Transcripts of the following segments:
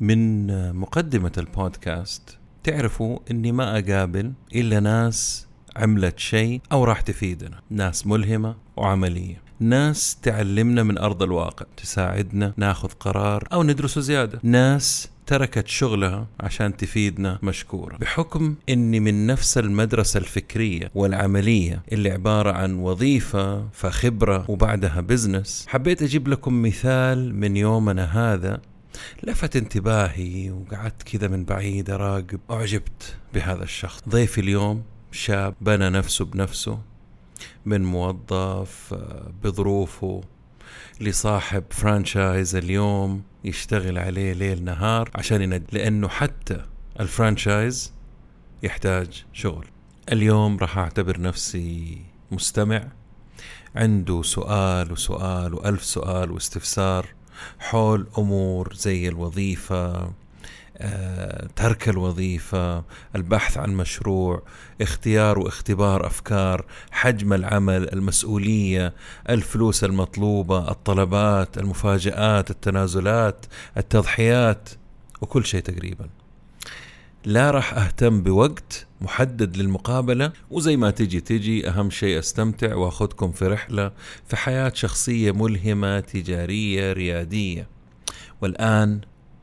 من مقدمة البودكاست تعرفوا إني ما أقابل إلا ناس عملت شيء أو راح تفيدنا ناس ملهمة وعملية ناس تعلمنا من أرض الواقع تساعدنا ناخذ قرار أو ندرسه زيادة ناس تركت شغلها عشان تفيدنا مشكورة. بحكم إني من نفس المدرسة الفكرية والعملية اللي عبارة عن وظيفة فخبرة وبعدها بزنس حبيت أجيب لكم مثال من يومنا هذا لفت انتباهي وقعدت كذا من بعيد أراقب أعجبت بهذا الشخص. ضيفي اليوم شاب بنى نفسه بنفسه من موظف آه، بظروفه لصاحب franchise اليوم يشتغل عليه ليل نهار عشان يند لأنه حتى ال franchise يحتاج شغل. اليوم راح أعتبر نفسي مستمع عنده سؤال وسؤال وألف سؤال واستفسار حول أمور زي الوظيفة آه، ترك الوظيفة البحث عن مشروع اختيار واختبار أفكار حجم العمل المسؤولية الفلوس المطلوبة الطلبات المفاجآت التنازلات التضحيات وكل شيء تقريبا. لا راح أهتم بوقت محدد للمقابلة وزي ما تجي تجي أهم شيء أستمتع وأخذكم في رحلة في حياة شخصية ملهمة تجارية ريادية. والآن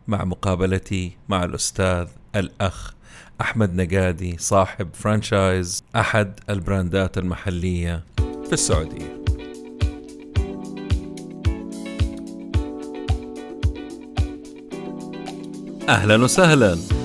مع مقابلتي مع الأستاذ الأخ أحمد نقادي صاحب franchise أحد البراندات المحلية في السعودية. أهلا وسهلا.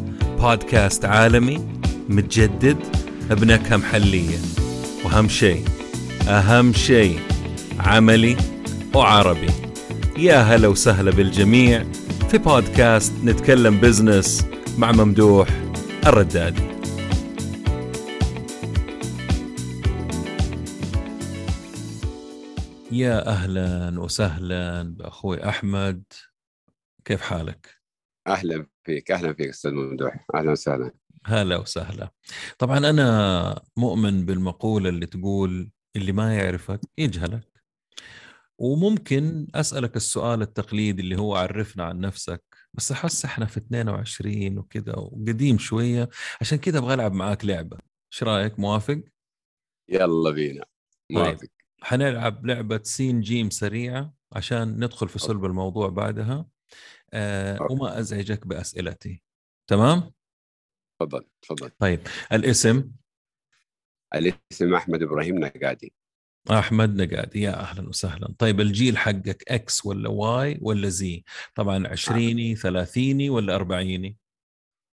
بودكاست عالمي متجدد بنكهة محلية وأهم شيء أهم شيء عملي وعربي. يا هلا وسهلا بالجميع في بودكاست نتكلم بزنس مع ممدوح الردادي يا أهلا وسهلا بأخوي أحمد كيف حالك؟ أهلا. فيك. أهلا فيك أستاذ ممدوح. أهلا وسهلا. هلا وسهلا. طبعا أنا مؤمن بالمقولة اللي تقول اللي ما يعرفك يجهلك. وممكن أسألك السؤال التقليدي اللي هو عرفنا عن نفسك بس أحس إحنا في 22 وكذا وقديم شوية عشان كذا أبغى ألعب معاك لعبة. إيش رأيك؟ موافق؟ يلا بينا. طيب. موافق. حنلعب لعبة سين جيم سريعة عشان ندخل في صلب الموضوع بعدها. وما أزعجك بأسئلتي. تمام؟ تفضل تفضل. طيب الاسم؟ الاسم أحمد إبراهيم نقادي أحمد نقادي يا أهلا وسهلا. طيب الجيل حقك X ولا Y ولا Z طبعا عشريني ثلاثيني ولا أربعيني؟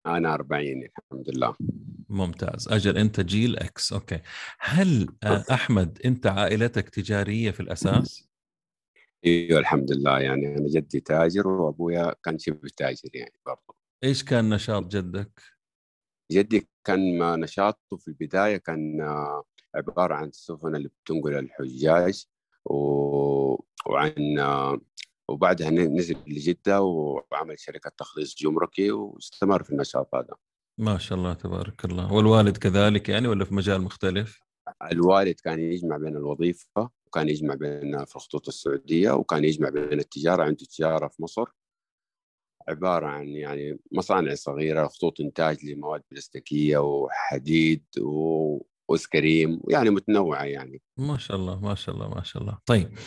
أنا أربعيني الحمد لله. ممتاز. أجل أنت جيل X okay. هل آه، أحمد أنت عائلتك تجارية في الأساس؟ أيوه الحمد لله. يعني أنا جدي تاجر وأبويا كان شبه تاجر يعني برضه إيش كان نشاط جدك؟ جدي كان نشاطه في البداية كان آه، عبارة عن السفن اللي بتنقل الحجاج و... وعن وبعدها نزل لجدة وعمل شركة تخليص جمركي واستمر في النشاط هذا. ما شاء الله تبارك الله. والوالد كذلك يعني ولا في مجال مختلف؟ الوالد كان يجمع بين الوظيفة وكان يجمع بين في الخطوط السعودية وكان يجمع بين التجارة عنده تجارة في مصر. عبارة عن يعني مصانع صغيرة خطوط إنتاج لمواد بلاستيكية وحديد و... كريم يعني متنوعة يعني. ما شاء الله ما شاء الله ما شاء الله. طيب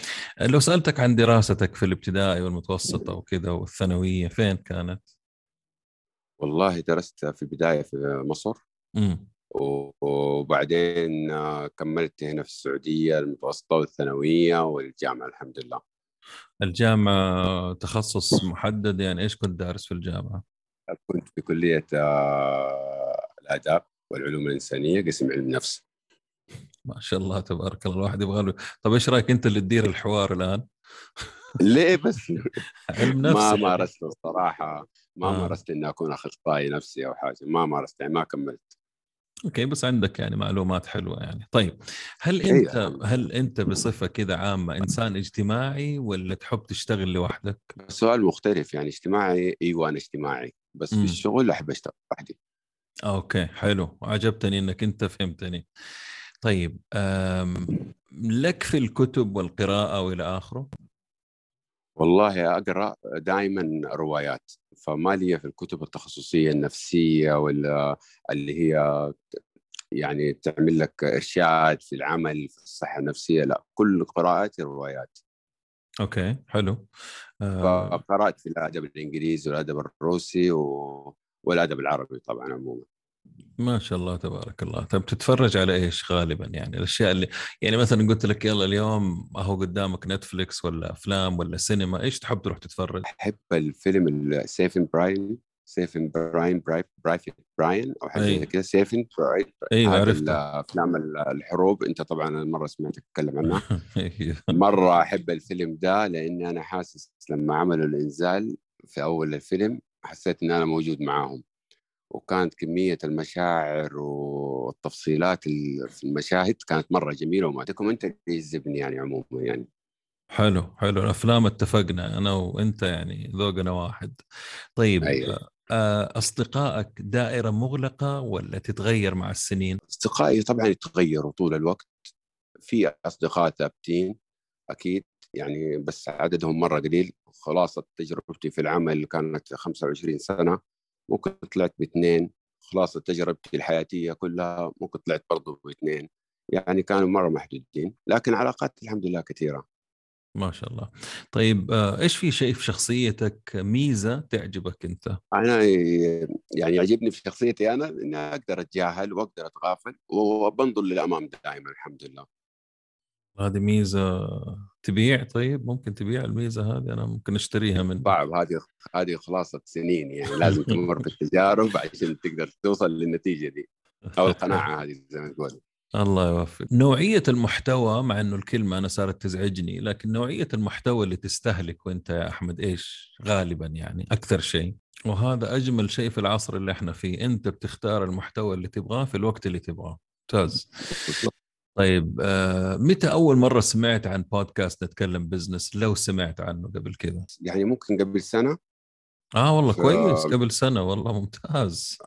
لو سألتك عن دراستك في الابتدائي والمتوسطة وكذا والثانوية فين كانت؟ والله درست في البداية في مصر. امم وبعدين كملت هنا في السعودية المتوسطة والثانوية والجامعة الحمد لله الجامعة تخصص محدد يعني إيش كنت دارس في الجامعة؟ كنت في كلية آه، الآداب والعلوم الإنسانية قسم علم نفس ما شاء الله تبارك الله الواحد يبغى له طب إيش رأيك أنت اللي تدير الحوار الآن ليه بس علم نفس ما يعني. مارست الصراحة ما آه. مارست إني أكون أخصائي نفسي أو حاجة ما مارست يعني ما كملت okay بس عندك يعني معلومات حلوة يعني طيب هل إيه، أنت الحمد هل أنت بصفة كده عامة إنسان اجتماعي ولا تحب تشتغل لوحدك؟ سؤال مختلف يعني اجتماعي إيوه أنا اجتماعي بس مم. في الشغل أحب أشتغل وحدي okay حلو عجبتني إنك أنت فهمتني طيب لك في الكتب والقراءة وإلى آخره؟ والله أقرأ دائما روايات فما لي في الكتب التخصصية النفسية ولا اللي هي يعني تعمل لك إرشاد في العمل في الصحة النفسية لا كل قراءاتي روايات. أوكي حلو. آه. فقرأت في الأدب الإنجليزي والأدب الروسي و... والأدب العربي طبعا عموما. ما شاء الله تبارك الله طيب تتفرج على إيش غالبا يعني الأشياء اللي يعني مثلا قلت لك يلا اليوم أهو قدامك نتفليكس ولا أفلام ولا سينما إيش تحب تروح تتفرج؟ أحب الفيلم Saving Ryan Saving Ryan Priv Private Ryan أو حاجة أي. زي كذا Saving Ryan أيوه هذا عرفته افلام الحروب أنت طبعا مرة سمعتك تتكلم عنها أيوه. مرة أحب الفيلم ده لأني أنا حاسس لما عملوا الإنزال في أول الفيلم حسيت إن أنا موجود معاهم وكانت كمية المشاعر والتفصيلات ال- في المشاهد كانت مرة جميلة وما documentary يجذبني يعني عموما يعني؟ حلو حلو. الأفلام اتفقنا أنا وأنت يعني ذوقنا واحد. طيب أيوة. آه، أصدقائك دائرة مغلقة ولا تتغير مع السنين؟ أصدقائي طبعا يتغيروا طول الوقت. في أصدقاء ثابتين أكيد يعني بس عددهم مرة قليل. خلاصه تجربتي في العمل كانت 25 سنة. ممكن طلعت باثنين خلاصه تجربتي الحياتية كلها ممكن طلعت برضه باثنين. يعني كانوا مرة محدودين لكن علاقات الحمد لله كثيرة. ما شاء الله. طيب آه، إيش في شيء في شخصيتك ميزة تعجبك أنت؟ أنا يعني يعجبني في شخصيتي أنا إني أقدر أتجاهل وأقدر أتغافل وبنظر للأمام دائما الحمد لله. هذه ميزة تبيع؟ طيب ممكن تبيع الميزة هذه أنا ممكن أشتريها من صعب هذه هذه خلاصة سنين يعني لازم تمر بالتجارب عشان تقدر توصل للنتيجة دي أو القناعة هذه زي ما تقول. الله يوفق. نوعية المحتوى مع إنه الكلمة أنا صارت تزعجني لكن نوعية المحتوى اللي تستهلك وأنت يا أحمد إيش؟ غالبا يعني أكثر شيء. وهذا أجمل شيء في العصر اللي إحنا فيه. أنت بتختار المحتوى اللي تبغاه في الوقت اللي تبغاه. ممتاز. طيب آه متى أول مرة سمعت عن بودكاست نتكلم بزنس لو سمعت عنه قبل كذا. يعني ممكن قبل سنة. آه والله ف- كويس قبل سنة والله ممتاز.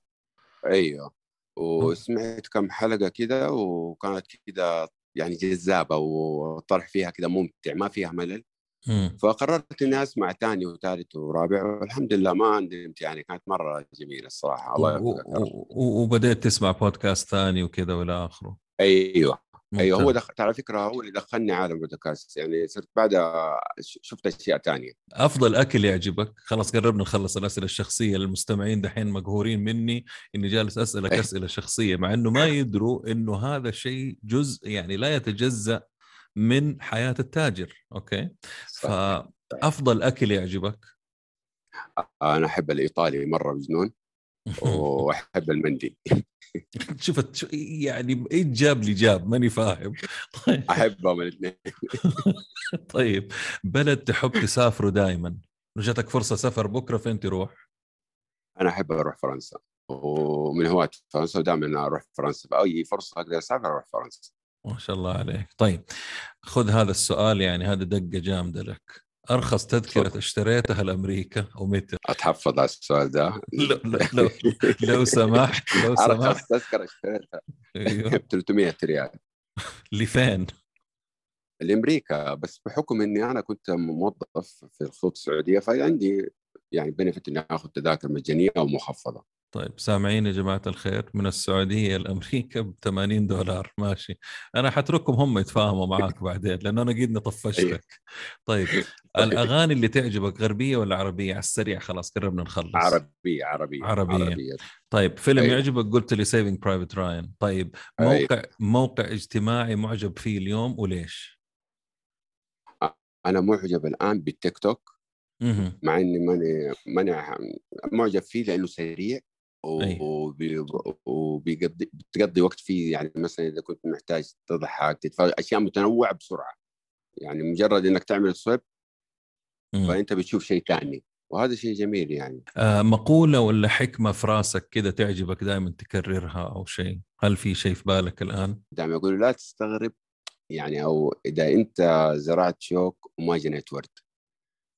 إيوه. وسمعت كم حلقة كده وكانت كده يعني جذابة والطرح فيها كده ممتع ما فيها ملل. مم. فقررت إني أسمع ثاني وثالث ورابع والحمد لله ما ندمت يعني كانت مرة جميلة الصراحة الله و-. و- و- وبدأت تسمع بودكاست ثاني وكذا والى آخره. إيوه. أيوه هو. دخل على فكرة هو اللي دخلني عالم البودكاست يعني صرت بعدها شفت أشياء ثانية أفضل أكل يعجبك. خلاص قربنا نخلص الأسئلة الشخصية للمستمعين دحين مقهورين مني إني جالس أسألك إيه. أسئلة شخصية مع إنه ما يدروا إنه هذا الشيء جزء يعني لا يتجزأ من حياة التاجر أوكي؟ فأفضل أكل يعجبك؟ أنا أحب الإيطالي مرة بجنون وأحب المندي. شفت يعني إيش جاب لي جاب؟ ماني فاهم. طيب, أحبهم الاثنين طيب بلد تحب تسافره دائما لو جاتك فرصة سفر بكرة فين تروح؟ أنا أحب أروح فرنسا. ومن هواة فرنسا ودائما أروح فرنسا. باي فرصة أقدر أسافر أروح فرنسا. ما شاء الله عليك. طيب خذ هذا السؤال يعني هذا دقة جامدة لك. أرخص تذكرة تفضل. اشتريتها لأمريكا ومتى أتحفظ على السؤال ده لو, لو, لو, سمحت لو سمحت ارخص تذكرة اشتريتها أيوه. ب 300 ريال لفين؟ لأمريكا بس بحكم إني أنا كنت موظف في الخطوط السعودية فعندي يعني بنفت إني آخذ تذاكر مجانية أو مخفضة طيب سامعين يا جماعة الخير؟ من السعودية لأمريكا ب 80 دولار. ماشي. أنا حتركهم هم يتفاهموا معاك بعدين لأن أنا قيدني طفشتك طيب الأغاني اللي تعجبك غربية ولا عربية؟ على السريع خلاص قربنا نخلص. عربية عربية عربية. عربية. طيب فيلم أيوة. يعجبك؟ قلت لي Saving Private Ryan طيب أيوة. موقع موقع اجتماعي معجب فيه اليوم وليش؟ أنا معجب الآن بالتيك توك. مع إني ماني ماني معجب فيه لأنه سريع. أي. وبي- وبيقضي بتقضي وقت فيه يعني مثلا إذا كنت محتاج تضحك تتفرج أشياء متنوعة بسرعة يعني مجرد إنك تعمل swipe. فأنت بتشوف شيء ثاني وهذا شيء جميل يعني آه مقولة ولا حكمة في راسك كده تعجبك دائما تكررها أو شيء هل في شيء في بالك الآن؟ دائما يقولوا لا تستغرب يعني أو إذا أنت زرعت شوك وما جنيت ورد.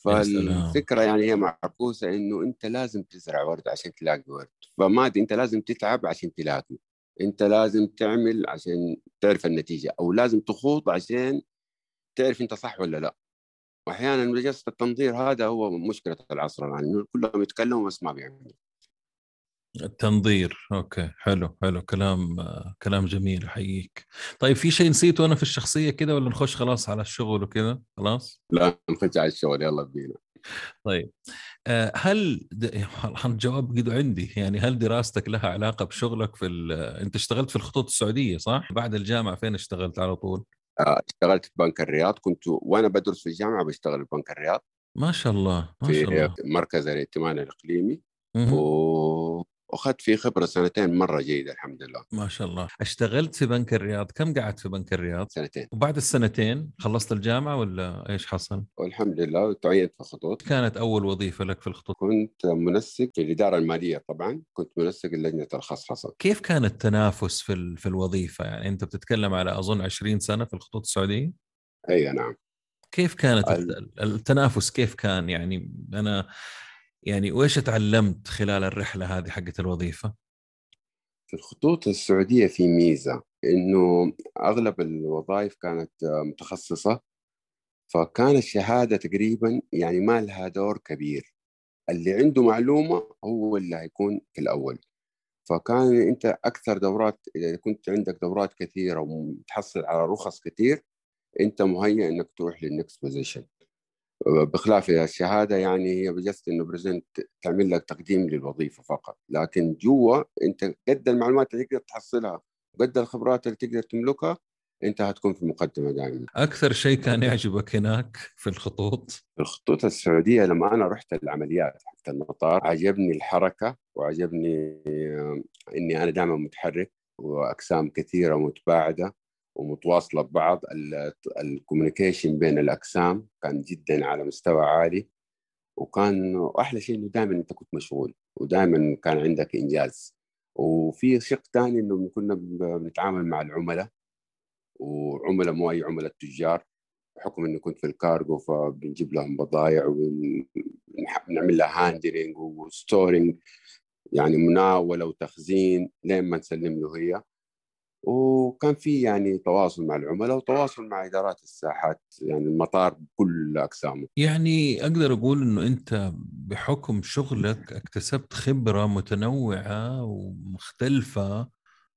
فالفكرة يعني هي معكوسة إنه أنت لازم تزرع ورد عشان تلاقي ورد. فما أنت لازم تتعب عشان تلاقي. أنت لازم تعمل عشان تعرف النتيجة أو لازم تخوض عشان تعرف أنت صح ولا لا. واحيانا جلسه التنظير هذا هو مشكلة العصر الان إنه كلهم يتكلموا بس ما بيعملوا. التنظير. أوكي حلو حلو كلام كلام جميل أحييك. طيب في شيء نسيته أنا في الشخصية كده ولا نخش خلاص على الشغل وكده؟ خلاص؟ لا نخش على الشغل يلا بينا. طيب آه هل. الجواب قد عندي. يعني هل دراستك لها علاقة بشغلك في ال... أنت اشتغلت في الخطوط السعودية صح؟ بعد الجامعة فين اشتغلت على طول؟ آه، اشتغلت في بنك الرياض. كنت وأنا بدرس في الجامعة بشتغل في بنك الرياض. ما شاء الله ما شاء في الله. مركز الائتمان الإقليمي. و- وأخذت فيه خبرة سنتين مرة جيدة الحمد لله. ما شاء الله. اشتغلت في بنك الرياض كم قعدت في بنك الرياض؟ سنتين. وبعد السنتين خلصت الجامعة ولا إيش حصل؟ والحمد لله تعينت في خطوط كانت أول وظيفة لك في الخطوط؟ كنت منسق في الإدارة المالية طبعا كنت منسق لجنة الخصخصة. كيف كان التنافس في ال- في الوظيفة؟ يعني أنت بتتكلم على أظن 20 سنة في الخطوط السعودية؟ أي نعم. كيف كانت ال- الت- التنافس كيف كان؟ يعني أنا يعني وإيش تعلمت خلال الرحلة هذه حقت الوظيفة؟ في الخطوط السعودية في ميزة إنه أغلب الوظائف كانت آه، متخصصة فكان الشهاده تقريبا يعني ما لها دور كبير. اللي عنده معلومة هو اللي هيكون في الأول. فكان أنت أكثر دورات إذا كنت عندك دورات كثيرة ومتحصل على رخص كثير أنت مهيئ إنك تروح لل next position بخلاف الشهاده يعني هي ب just إنه present تعمل لك تقديم للوظيفة فقط. لكن جوا أنت قد المعلومات اللي تقدر تحصلها وقد الخبرات اللي تقدر تملكها أنت هتكون في المقدمه دائما. أكثر شيء كان يعجبك هناك في الخطوط؟ الخطوط السعودية لما أنا رحت العمليات حق المطار عجبني الحركة وعجبني إني أنا دائما متحرك وأقسام كثيرة متباعده ومتواصلة ببعض ال communication بين الأقسام كان جدا على مستوى عالي. وكان واحلى شيء إنه دائما أنت كنت مشغول ودائما كان عندك إنجاز. وفي شق ثاني إنه كنا بنتعامل مع العملاء وعملاء مو اي عملاء تجار بحكم اني كنت في الكارغو فبنجيب لهم بضائع ونعمل لها handling و storing يعني مناولة وتخزين لين ما نسلم له هي. وكان في يعني تواصل مع العملاء وتواصل مع إدارات الساحات يعني المطار بكل أقسامه. يعني أقدر أقول إنه أنت بحكم شغلك اكتسبت خبرة متنوعة ومختلفة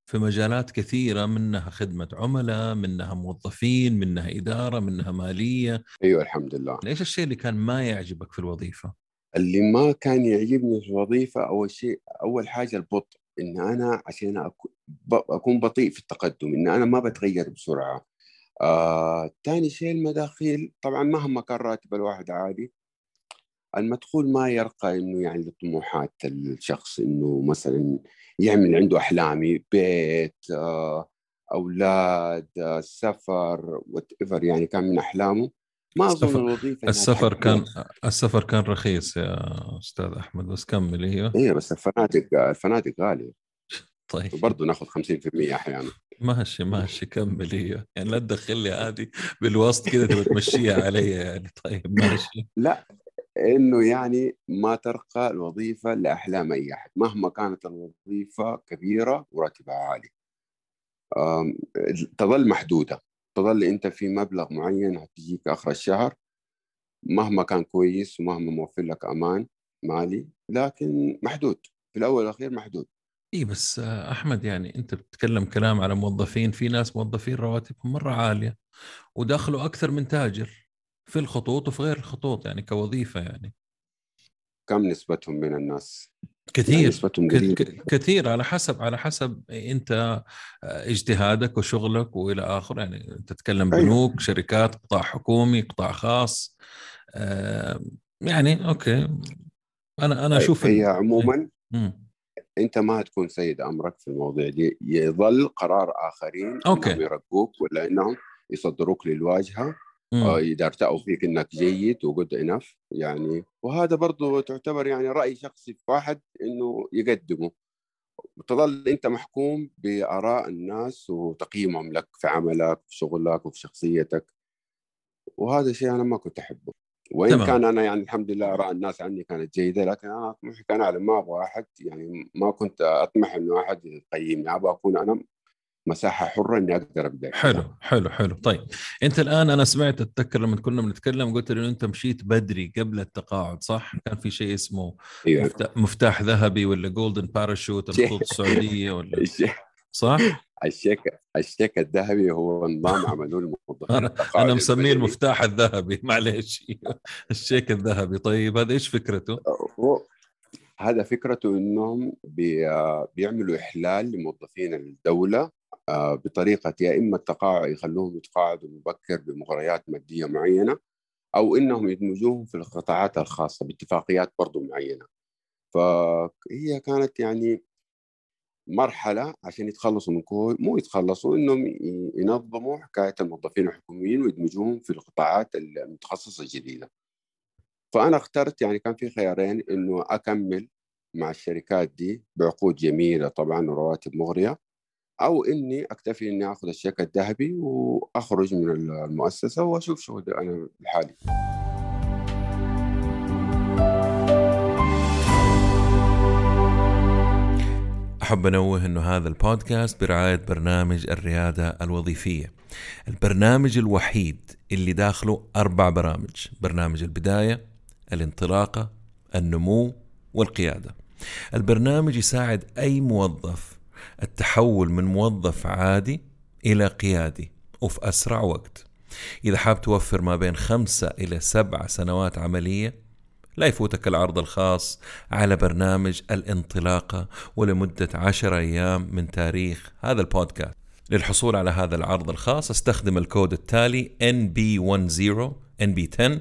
في مجالات كثيرة منها خدمة عملاء، منها موظفين، منها إدارة، منها مالية، أيوه الحمد لله. إيش الشيء اللي كان ما يعجبك في الوظيفة؟ اللي ما كان يعجبني في الوظيفة أول شيء أول حاجة البطء إن أنا عشان أكون بطيء في التقدم إن أنا ما بتغير بسرعة. آه، شيء المداخيل طبعا مهما كان راتب الواحد عالي المدخول ما يرقى إنه يعني لطموحات الشخص إنه مثلا يعمل عنده أحلامي بيت آه، أولاد آه، سفر وات يعني كان من أحلامه. ما أظن السفر- الوظيفة السفر كان. السفر كان رخيص يا أستاذ أحمد بس كمل أيوه أيوه بس الفنادق الفنادق غالية. طيب. وبرضه ناخذ 50% أحيانا. ماشي ماشي كمل. أيوه يعني لا تدخل لي هذه بالوسط كذا تبغى تمشيها علي يعني. طيب ماشي. لا إنه يعني ما ترقى الوظيفة لأحلام أي أحد. مهما كانت الوظيفة كبيرة وراتبها عالي. تظل محدودة. تظل أنت في مبلغ معين هتجيك آخر الشهر. مهما كان كويس ومهما موفر لك أمان مالي لكن محدود. في الأول والأخير محدود. اي بس آه، أحمد يعني أنت بتتكلم كلام على موظفين في ناس موظفين رواتبهم مرة عالية ودخلوا أكثر من تاجر في الخطوط وفي غير الخطوط يعني كوظيفة يعني كم نسبتهم من الناس يعني كثير نسبتهم ك- كثير على حسب على حسب أنت آه، اجتهادك وشغلك وإلى اخره يعني أنت تتكلم أيوة. بنوك شركات قطاع حكومي قطاع خاص آه، يعني أوكي أنا أنا أشوف هي عموما مم. أنت ما تكون سيد أمرك في المواضيع دي. يظل قرار آخرين أوكي. إنهم يرقوك ولا إنهم يصدروك للواجهة. آه، إذا ارتأوا فيك إنك جيد و good enough يعني. وهذا برضو تعتبر يعني رأي شخصي في واحد إنه يقدمه. وتظل أنت محكوم بآراء الناس وتقييمهم لك في عملك في شغلك وفي شخصيتك. وهذا شيء أنا ما كنت أحبه. وإن تمام. كان أنا يعني الحمد لله اراء الناس عني كانت جيدة لكن أنا طموحي كان اعلى ما أبغى أحد يعني ما كنت أطمح إنه أحد يقيمني أبغى أكون أنا مساحة حرة إني أقدر أبدأ حلو حلو حلو طيب أنت الآن أنا سمعت اتذكر لما كنا بنتكلم قلت لي أنت مشيت بدري قبل التقاعد صح؟ كان في شيء اسمه. مفتاح, مفتاح ذهبي ولا golden parachute الخطوط السعودية ولا صح؟ الشيك الشيك الذهبي هو نظام عملوه الموظفين أنا مسميه المفتاح الذهبي معلش الشيك الذهبي. طيب هذا إيش فكرته؟ هذا فكرته إنهم بيعملوا إحلال لموظفين الدولة آه، بطريقة يا إما التقاعد يخلوهم يتقاعدوا مبكر بمغريات مادية معينة أو إنهم يدمجوهم في القطاعات الخاصة باتفاقيات برضو معينة. فهي كانت يعني مرحلة عشان يتخلصوا من كل مو يتخلصوا إنهم ينظموا حكاية الموظفين الحكوميين ويدمجوهم في القطاعات المتخصصة الجديدة. فأنا اخترت يعني كان في خيارين إنه أكمل مع الشركات دي بعقود جميلة طبعا ورواتب مغرية أو إني أكتفي إني آخذ الشيك الذهبي وأخرج من المؤسسة وأشوف شغل أنا لحالي أحب أنوه أنه هذا البودكاست برعاية برنامج الريادة الوظيفية. البرنامج الوحيد اللي داخله أربع برامج. برنامج البداية الانطلاقة النمو والقيادة. البرنامج يساعد أي موظف التحول من موظف عادي إلى قيادي وفي أسرع وقت. إذا حاب توفر ما بين خمسة إلى سبع سنوات عملية لا يفوتك العرض الخاص على برنامج الانطلاقة ولمدة عشر أيام من تاريخ هذا البودكاست. للحصول على هذا العرض الخاص استخدم الكود التالي NB10 NB10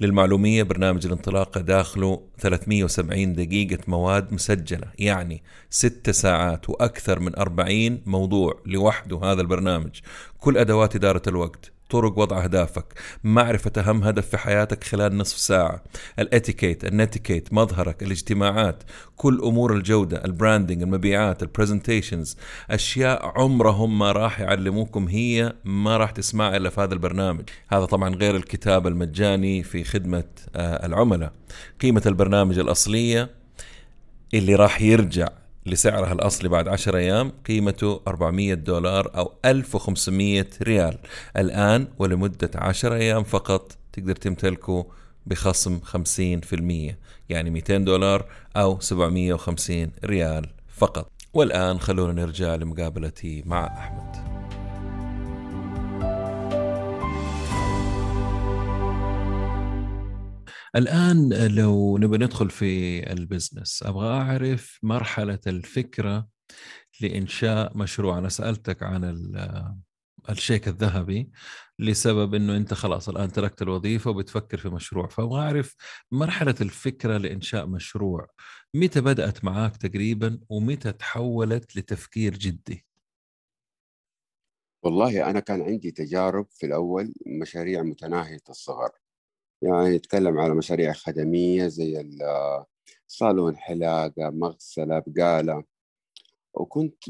للمعلومية برنامج الانطلاقة داخله 370 دقيقة مواد مسجلة يعني 6 ساعات وأكثر من 40 موضوع لوحده هذا البرنامج. كل أدوات إدارة الوقت طرق وضع أهدافك معرفة أهم هدف في حياتك خلال نصف ساعة الإتيكيت ال netiquette مظهرك الاجتماعات كل أمور الجودة ال branding المبيعات ال presentations أشياء عمرهم ما راح يعلموكم هي ما راح تسمعها إلا في هذا البرنامج. هذا طبعا غير الكتاب المجاني في خدمة آه، العملاء. قيمة البرنامج الأصلية اللي راح يرجع لسعرها الأصلي بعد 10 أيام قيمته 400 دولار أو 1500 ريال. الآن ولمدة 10 أيام فقط تقدر تمتلكه بخصم 50% يعني 200 دولار أو 750 ريال فقط. والآن خلونا نرجع لمقابلتي مع أحمد. الآن لو نبي ندخل في البزنس أبغى أعرف مرحلة الفكرة لإنشاء مشروع. أنا سألتك عن الشيك الذهبي لسبب إنه أنت خلاص الآن تركت الوظيفة وبتفكر في مشروع. فأبغى أعرف مرحلة الفكرة لإنشاء مشروع. متى بدأت معاك تقريبا ومتى تحولت لتفكير جدي؟ والله أنا كان عندي تجارب في الأول مشاريع متناهية الصغر. يعني نتكلم على مشاريع خدمية زي صالون حلاقة مغسلة بقالة. وكنت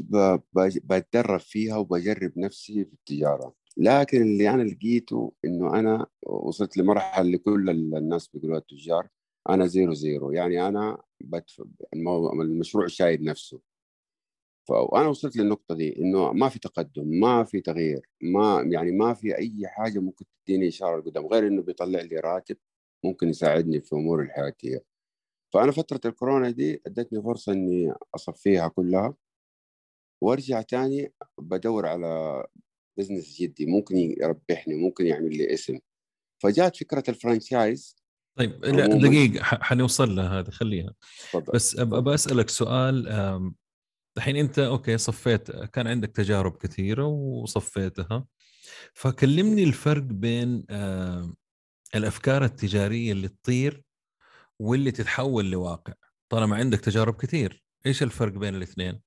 بتدرب فيها وبجرب نفسي في التجارة. لكن اللي أنا لقيته إنه أنا وصلت لمرحلة اللي كل الناس بيقولوا التجار أنا zero zero. يعني أنا. المشروع شايل نفسه. فأنا وصلت للنقطة دي إنه ما في تقدم ما في تغيير ما يعني ما في أي حاجة ممكن تديني إشارة لقدام غير إنه بيطلع لي راتب ممكن يساعدني في أمور الحياتية. فأنا فترة الكورونا دي أدتني فرصة إني أصفيها كلها وأرجع تاني بدور على business جدي ممكن يربحني ممكن يعمل لي اسم. فجات فكرة ال franchise طيب لا دقيقة حنوصل لها هذه خليها. تفضل. بس ابى أسألك سؤال الحين أنت أوكي صفيت كان عندك تجارب كثيرة وصفيتها. فكلمني الفرق بين آه الأفكار التجارية اللي تطير واللي تتحول لواقع. طالما عندك تجارب كثير إيش الفرق بين الاثنين؟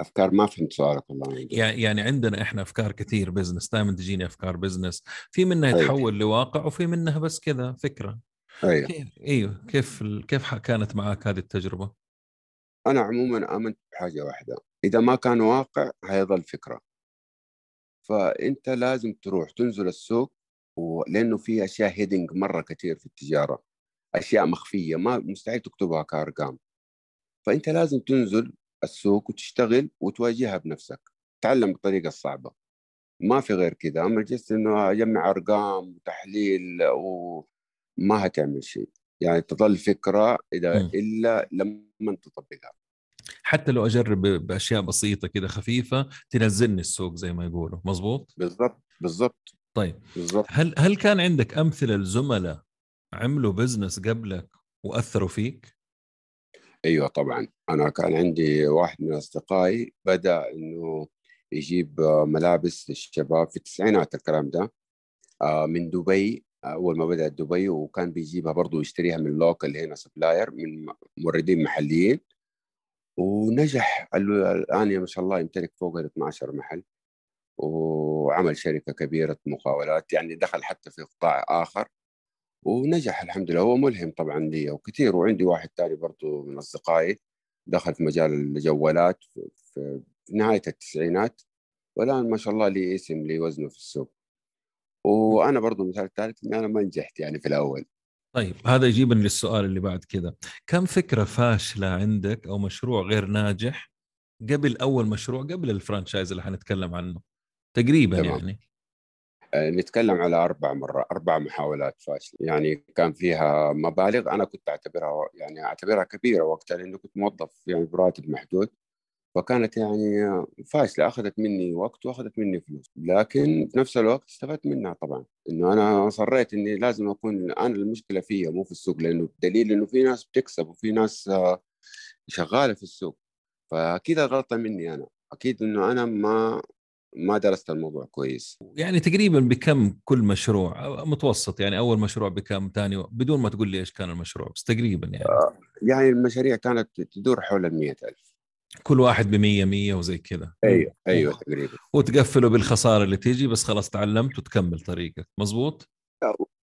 أفكار ما فهمت سؤالك والله يعني يعني عندنا إحنا أفكار كثير business دائما تجيني أفكار business في منها يتحول لواقع وفي منها بس كذا فكرة. أيوه كيف؟ إيوه كيف كيف كانت معك هذه التجربة؟ أنا عموما آمنت بحاجة واحدة. إذا ما كان واقع هيظل فكرة. فأنت لازم تروح تنزل السوق ولأنه في أشياء هيدنج مرة كثير في التجارة. أشياء مخفية ما مستحيل تكتبها كأرقام. فأنت لازم تنزل السوق وتشتغل وتواجهها بنفسك. تعلم بالطريقة الصعبة. ما في غير كذا. أما جست إنه أجمع أرقام وتحليل وما هتعمل شيء. يعني تظل فكرة إذا م. إلا لما تطبقها. حتى لو أجرب بأشياء بسيطة كده خفيفة تنزلني السوق زي ما يقولوا مزبوط بالضبط بالضبط. طيب بالضبط. هل هل كان عندك أمثلة لزملاء عملوا بزنس قبلك وأثروا فيك؟ أيوه طبعا. أنا كان عندي واحد من أصدقائي بدأ إنه يجيب ملابس للشباب في التسعينات الكلام ده. آه، من دبي. أول ما بدأت دبي وكان بيجيبها برضه يشتريها من local هنا supplier من موردين محليين. ونجح. الآن ما شاء الله يمتلك فوق ال 12 محل. وعمل شركة كبيرة مقاولات يعني دخل حتى في قطاع آخر. ونجح الحمد لله. هو ملهم طبعا لي وكثير. وعندي واحد ثاني برضه من أصدقائي دخل في مجال الجوالات في نهاية التسعينات. والآن ما شاء الله لي اسم لي وزنه في السوق. وأنا برضه المثال الثالث اني أنا ما نجحت يعني في الأول. طيب هذا يجيبني للسؤال اللي بعد كذا. كم فكرة فاشلة عندك أو مشروع غير ناجح قبل أول مشروع قبل الفرانشايز اللي حنتكلم عنه؟ تقريبا تمام. يعني. آه، نتكلم على أربع مرات أربع محاولات فاشلة. يعني كان فيها مبالغ أنا كنت أعتبرها يعني أعتبرها كبيرة وقتها لأنه كنت موظف يعني براتب محدود. فكانت يعني فاشلة أخذت مني وقت وأخذت مني فلوس لكن في نفس الوقت استفدت منها طبعا إنه أنا اصريت إني لازم أكون أنا المشكلة فيها مو في السوق لأنه دليل إنه في ناس بتكسب وفي ناس آه، شغالة في السوق فأكيد غلطه مني أنا أكيد إنه أنا ما ما درست الموضوع كويس. يعني تقريبا بكم كل مشروع متوسط يعني أول مشروع بكم ثاني بدون ما تقول لي إيش كان المشروع بس تقريبا يعني. آه يعني المشاريع كانت تدور حول ال 100000 كل واحد ب 100 100 وزي كذا. أيوه أيوه تقريبا. وتقفله بالخسارة اللي تيجي بس خلاص تعلمت وتكمل طريقك. مزبوط؟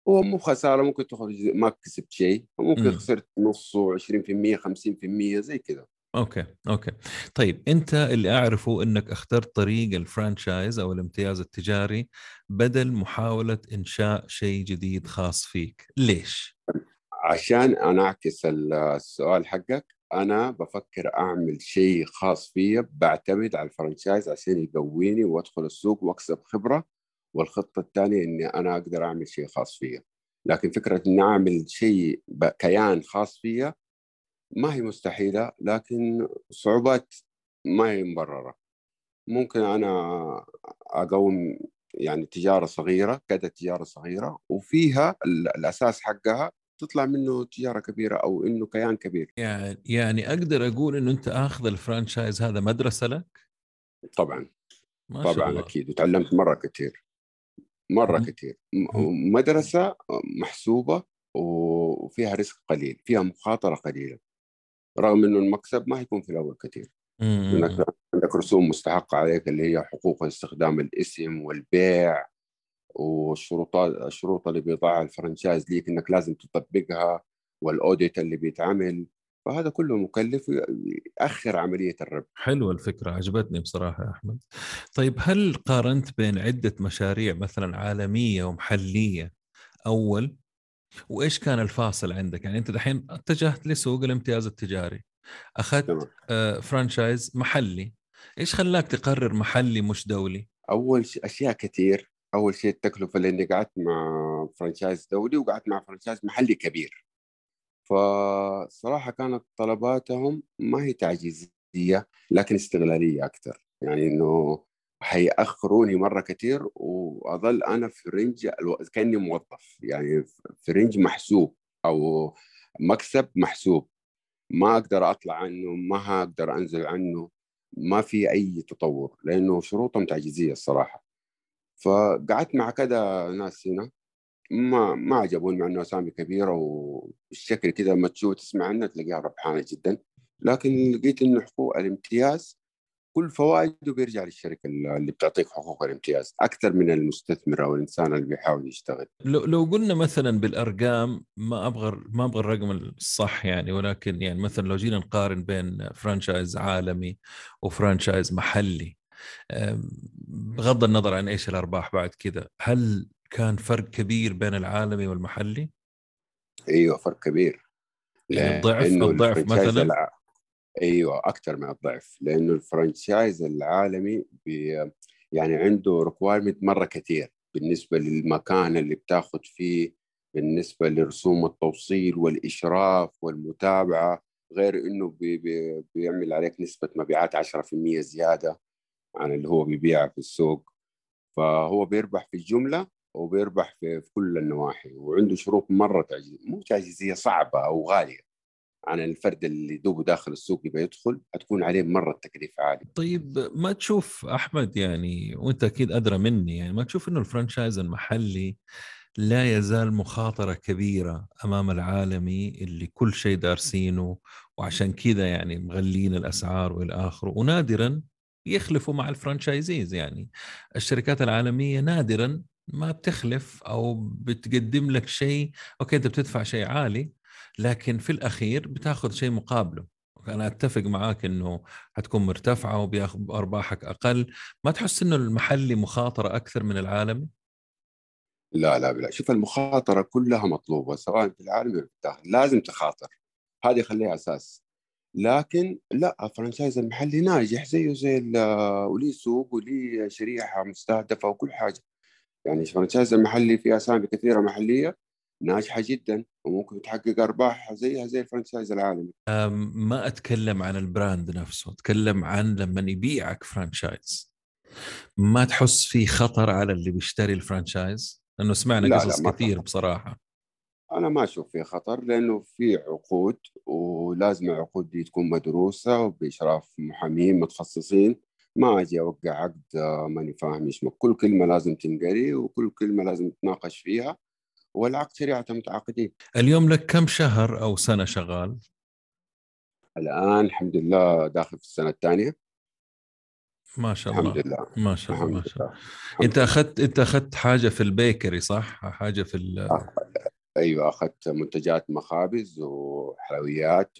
هو مو خسارة ممكن تخرج ما كسبت شيء. ممكن خسرت نصه 20% 50% زي كذا. أوكي أوكي. طيب أنت اللي أعرفه إنك اخترت طريق ال franchise أو الامتياز التجاري بدل محاولة إنشاء شيء جديد خاص فيك. ليش؟ عشان أنا اعكس السؤال حقك أنا بفكر أعمل شيء خاص فيا بعتمد على الفرنشايز عشان يقويني وأدخل السوق وأكسب خبرة والخطة الثانية إني أنا أقدر أعمل شيء خاص فيا. لكن فكرة إني أعمل شيء كيان خاص فيا ما هي مستحيلة لكن صعوبات ما هي مبررة. ممكن أنا أقوم يعني تجارة صغيرة كذا تجارة صغيرة وفيها الأساس حقها تطلع منه تجارة كبيرة أو إنه كيان كبير. يعني يعني أقدر أقول إنه أنت آخذ الفرانشايز هذا مدرسة لك؟ طبعا. ما طبعا شاء الله. أكيد. وتعلمت مرة كثير مرة كثير مدرسة محسوبة وفيها رزق قليل فيها مخاطرة قليلة. رغم إنه المكسب ما يكون في الأول كثير عندك رسوم مستحقة عليك اللي هي حقوق استخدام الاسم والبيع. والشروطات الشروط اللي بيضعها ال franchise ليك إنك لازم تطبقها وال audit اللي بيتعمل فهذا كله مكلف يأخر عملية الربح. حلوة الفكرة عجبتني بصراحة يا أحمد. طيب هل قارنت بين عدة مشاريع مثلا عالمية ومحلية أول؟ وإيش كان الفاصل عندك؟ يعني أنت دحين اتجهت لسوق الامتياز التجاري أخذت آه franchise محلي إيش خلاك تقرر محلي مش دولي؟ أول شيء أشياء كثير أول شيء التكلفة لاني قعدت مع franchise دولي وقعدت مع franchise محلي كبير. فصراحة كانت طلباتهم ما هي تعجيزية لكن استغلالية أكثر. يعني إنه حيأخروني مرة كثير وأظل أنا في range كأني موظف. يعني في range محسوب أو مكسب محسوب. ما أقدر أطلع عنه ما أقدر أنزل عنه. ما في أي تطور لأنه شروطهم تعجيزية الصراحة. فقعدت مع كذا ناس هنا. ما ما عجبوني مع إنه أسامي كبيرة والشكل كذا لما تشوف تسمع عنها تلاقيها ربحانة جدا. لكن لقيت إنه حقوق الامتياز كل فوائده بيرجع للشركة اللي بتعطيك حقوق الامتياز أكثر من المستثمر أو الإنسان اللي بيحاول يشتغل. لو لو قلنا مثلا بالأرقام ما أبغى ما أبغى الرقم الصح يعني ولكن يعني مثلا لو جينا نقارن بين فرانشايز عالمي و franchise محلي بغض النظر عن إيش الأرباح بعد كذا هل كان فرق كبير بين العالمي والمحلي؟ أيوه فرق كبير. يعني الضعف الضعف مثلا؟ أيوه أكثر من الضعف لأنه ال franchise العالمي بي يعني عنده requirement مرة كثير بالنسبة للمكان اللي بتاخذ فيه بالنسبة لرسوم التوصيل والإشراف والمتابعة غير إنه بي بي بيعمل عليك نسبة مبيعات 10% زيادة. عن اللي هو بيبيعها في السوق فهو بيربح في الجملة وبيربح في, كل النواحي وعنده شروط مرة تعجيز مو تعجيزية صعبة أو غالية عن الفرد اللي دوبه داخل السوق يبغى يدخل حتكون عليه مرة التكليف عالي. طيب ما تشوف أحمد يعني وأنت أكيد أدرى مني يعني ما تشوف إنه الفرنشايز المحلي لا يزال مخاطرة كبيرة أمام العالمي اللي كل شيء دارسينه وعشان كذا يعني مغلين الأسعار والى اخره ونادرا يخلفوا مع ال franchisees يعني. الشركات العالمية نادرا ما بتخلف أو بتقدم لك شيء أوكي أنت بتدفع شيء عالي لكن في الأخير بتاخذ شيء مقابله. أنا أتفق معاك إنه حتكون مرتفعة وبياخذ أرباحك أقل. ما تحس إنه المحلي مخاطرة أكثر من العالمي؟ لا لا لا. شوف المخاطرة كلها مطلوبة سواء في العالم لازم تخاطر. هذه خليها أساس. لكن لا ال franchise المحلي ناجح زيه زي وليه سوق وليه شريحة مستهدفة وكل حاجة. يعني ال franchise المحلي في اسامي كثيرة محلية ناجحة جدا وممكن تحقق أرباح زيها زي ال franchise العالمي. ما أتكلم عن ال brand نفسه أتكلم عن لما يبيعك franchise ما تحس في خطر على اللي بيشتري ال franchise لأنه سمعنا قصص كثير بصراحة. أنا ما أشوف في خطر لأنه في عقود ولازم العقود دي تكون مدروسة وبإشراف محامين متخصصين. ما أجي أوقع عقد ماني فاهم إيش كل كلمة لازم تنقري وكل كلمة لازم تناقش فيها والعقد شريعة متعاقدين. اليوم لك كم شهر أو سنة شغال؟ الآن الحمد لله داخل في السنة الثانية. ما شاء الله. الحمد لله. ما شاء الله ما شاء الله. أنت أخذت أنت أخذت حاجة في ال bakery صح؟ حاجة في ال... أيوه أخذت منتجات مخابز وحلويات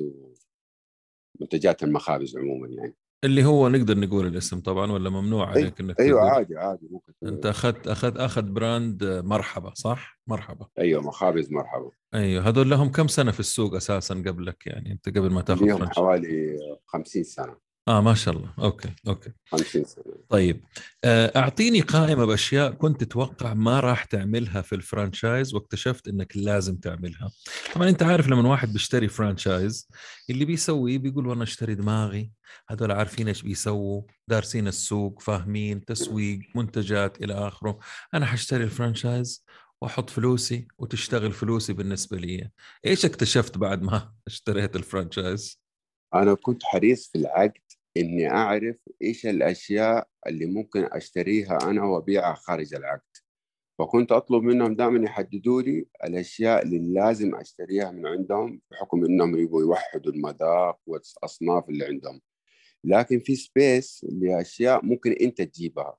ومنتجات المخابز عموما يعني. اللي هو نقدر نقول الاسم طبعا ولا ممنوع عليك إنك أيوه تقول. عادي عادي ممكن أنت أخذت اخذ اخذ brand مرحبا صح؟ مرحبا. أيوه مخابز مرحبا. أيوه هذول لهم كم سنة في السوق أساسا قبلك يعني؟ أنت قبل ما تاخذ لهم حوالي 50 سنة. آه ما شاء الله. okay okay. 50 سنه طيب آه، أعطيني قائمة بأشياء كنت تتوقع ما راح تعملها في ال franchise واكتشفت إنك لازم تعملها. طبعا أنت عارف لما واحد بيشتري franchise اللي بيسويه بيقول وأنا أشتري دماغي. هذول عارفين إيش بيسووا دارسين السوق فاهمين تسويق منتجات إلى آخره. أنا حاشتري ال franchise وأحط فلوسي وتشتغل فلوسي بالنسبة لي. إيش اكتشفت بعد ما اشتريت ال franchise؟ أنا كنت حريص في العقد إني أعرف إيش الأشياء اللي ممكن أشتريها أنا وأبيعها خارج العقد. فكنت أطلب منهم دائما يحددوا لي الأشياء اللي لازم أشتريها من عندهم بحكم إنهم يبغوا يوحدوا المذاق والأصناف اللي عندهم. لكن في space لأشياء ممكن أنت تجيبها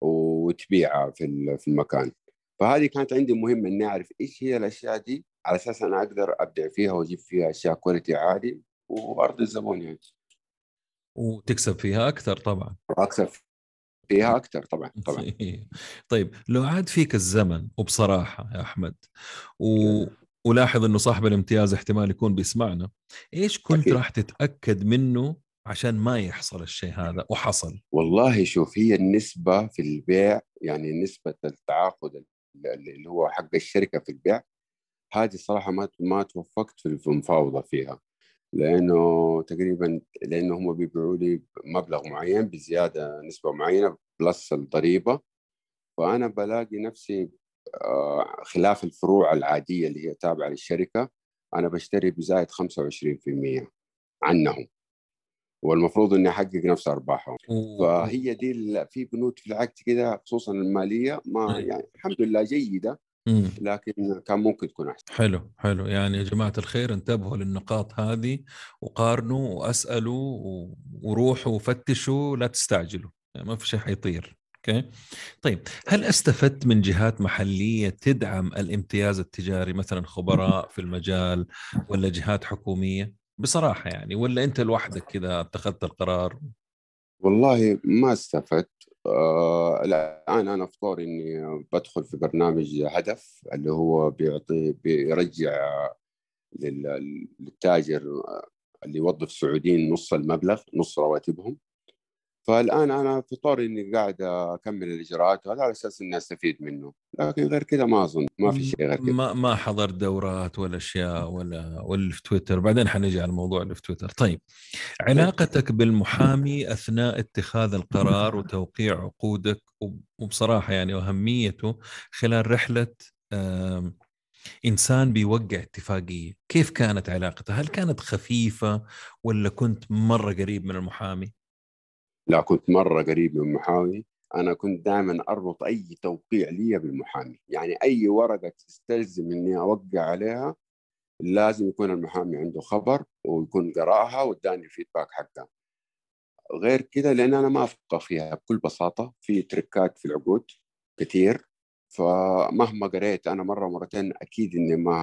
وتبيعها في في المكان. فهذه كانت عندي مهمة إني أعرف إيش هي الأشياء دي على أساس أنا أقدر أبدع فيها وأجيب فيها أشياء quality عالي وارضي الزبون يعني. وتكسب فيها أكثر طبعا. وأكسب فيها أكثر طبعا طبعا. طيب لو عاد فيك الزمن وبصراحة يا أحمد و... ولاحظ إنه صاحب الامتياز احتمال يكون بيسمعنا إيش كنت أكيد. راح تتأكد منه عشان ما يحصل الشيء هذا وحصل؟ والله شوف هي النسبة في البيع يعني نسبة التعاقد اللي هو حق الشركة في البيع هذه صراحة ما ما توفقت في المفاوضه فيها. لأنه تقريبا لأنه هم بيبيعوا لي مبلغ معين بزيادة نسبة معينة بلس الضريبة. فأنا بلاقي نفسي آه، خلاف الفروع العادية اللي هي تابعة للشركة أنا بشتري بزايد 25% عنهم. والمفروض إني أحقق نفس أرباحهم. فهي دي في بنود في العقد كده خصوصا المالية ما يعني الحمد لله جيدة. مم. لكن كان ممكن تكون أحسن. حلو حلو. يعني يا جماعة الخير انتبهوا للنقاط هذه وقارنوا وأسألوا و- وروحوا وفتشوا لا تستعجلوا. يعني ما في شيء حيطير. أوكي؟ طيب هل استفدت من جهات محلية تدعم الامتياز التجاري مثلا خبراء في المجال ولا جهات حكومية؟ بصراحة يعني ولا أنت لوحدك كذا اتخذت القرار؟ والله ما استفدت. الآن أنا في طور إني بدخل في برنامج هدف اللي هو بيعطي بيرجع لل- للتاجر اللي يوظف سعوديين نص المبلغ نص رواتبهم. فالآن أنا في طور إني قاعد أكمل الإجراءات هذا على أساس إني أستفيد منه. لكن غير كذا ما أظن ما في شيء غير كذا. ما ما حضرت دورات ولا أشياء ولا ولا في تويتر. بعدين حنجي على الموضوع اللي في تويتر. طيب علاقتك بالمحامي أثناء اتخاذ القرار وتوقيع عقودك وب- وبصراحة يعني واهميته خلال رحلة إنسان بيوقع اتفاقية كيف كانت علاقته؟ هل كانت خفيفة ولا كنت مرة قريب من المحامي؟ لا كنت مرة قريب من المحامي أنا كنت دائما أربط أي توقيع لي بالمحامي. يعني أي ورقة تستلزم إني أوقع عليها لازم يكون المحامي عنده خبر ويكون قرأها وإداني الفيدباك حقه غير كده لأن أنا ما افقه فيها بكل بساطة. في تركات في العقود كثير فمهما قريت أنا مرة مرتين أكيد إني ما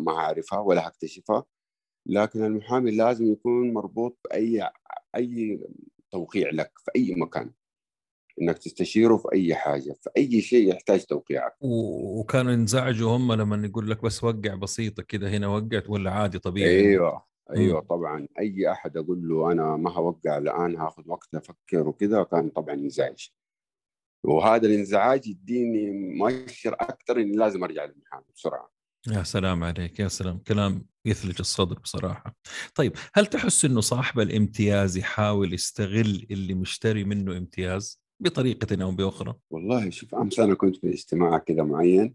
ما هعرفها ولا هكتشفها. لكن المحامي لازم يكون مربوط بأي أي توقيع لك في أي مكان. إنك تستشيره في أي حاجة في أي شيء يحتاج توقيعك. وكانوا ينزعجوا هم لما يقول لك بس وقع بسيطة كده هنا وقعت ولا عادي طبيعي أيوه أيوه مم. طبعا. أي أحد أقول له أنا ما هوقع الآن هاخذ وقت أفكر وكذا كان طبعا ينزعج. وهذا الانزعاج يديني مؤشر أكثر إني لازم أرجع للمحامي بسرعة. يا سلام عليك يا سلام. كلام يثلج الصدر بصراحة. طيب هل تحس أنه صاحب الامتياز يحاول يستغل اللي مشتري منه امتياز بطريقة أو بأخرى؟ والله شوف أمس أنا كنت في اجتماع كذا معين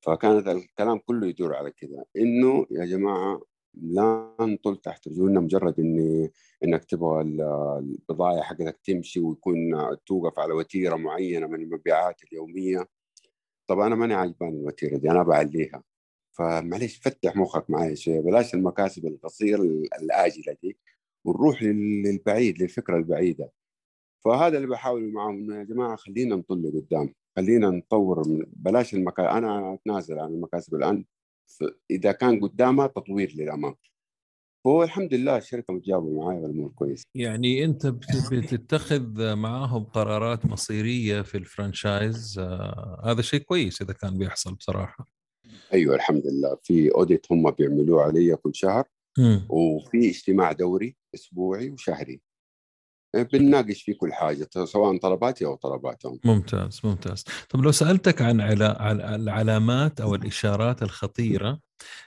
فكانت الكلام كله يدور على كذا. إنه يا جماعة لا نطل تحت رجولنا مجرد إني إنك تبغى ال- البضائع حقتك تمشي ويكون توقف على وتيرة معينة من المبيعات اليومية. طب أنا ماني عاجباني الوتيرة دي أنا بعليها فمعليش فتح مخك معي شوية بلاش المكاسب القصيرة الآجلة دي ونروح لل- للبعيد للفكرة البعيدة. فهذا اللي بحاول معاهم إنه يا جماعة خلينا نطلع لقدام خلينا نطور من بلاش المكاسب أنا أتنازل عن المكاسب الآن إذا كان قدامها تطوير للأمام. هو الحمد لله الشركة متجاوبة معي والأمور كويسة. يعني بت- بتتخذ معاهم قرارات مصيرية في ال franchise آه هذا شيء كويس إذا كان بيحصل بصراحة. أيوه الحمد لله. في audit هم بيعملوه علي كل شهر. مم. وفي اجتماع دوري أسبوعي وشهري. بنناقش فيه كل حاجة سواء طلباتي أو طلباتهم. ممتاز ممتاز. طب لو سألتك عن علا... عن العلامات أو الإشارات الخطيرة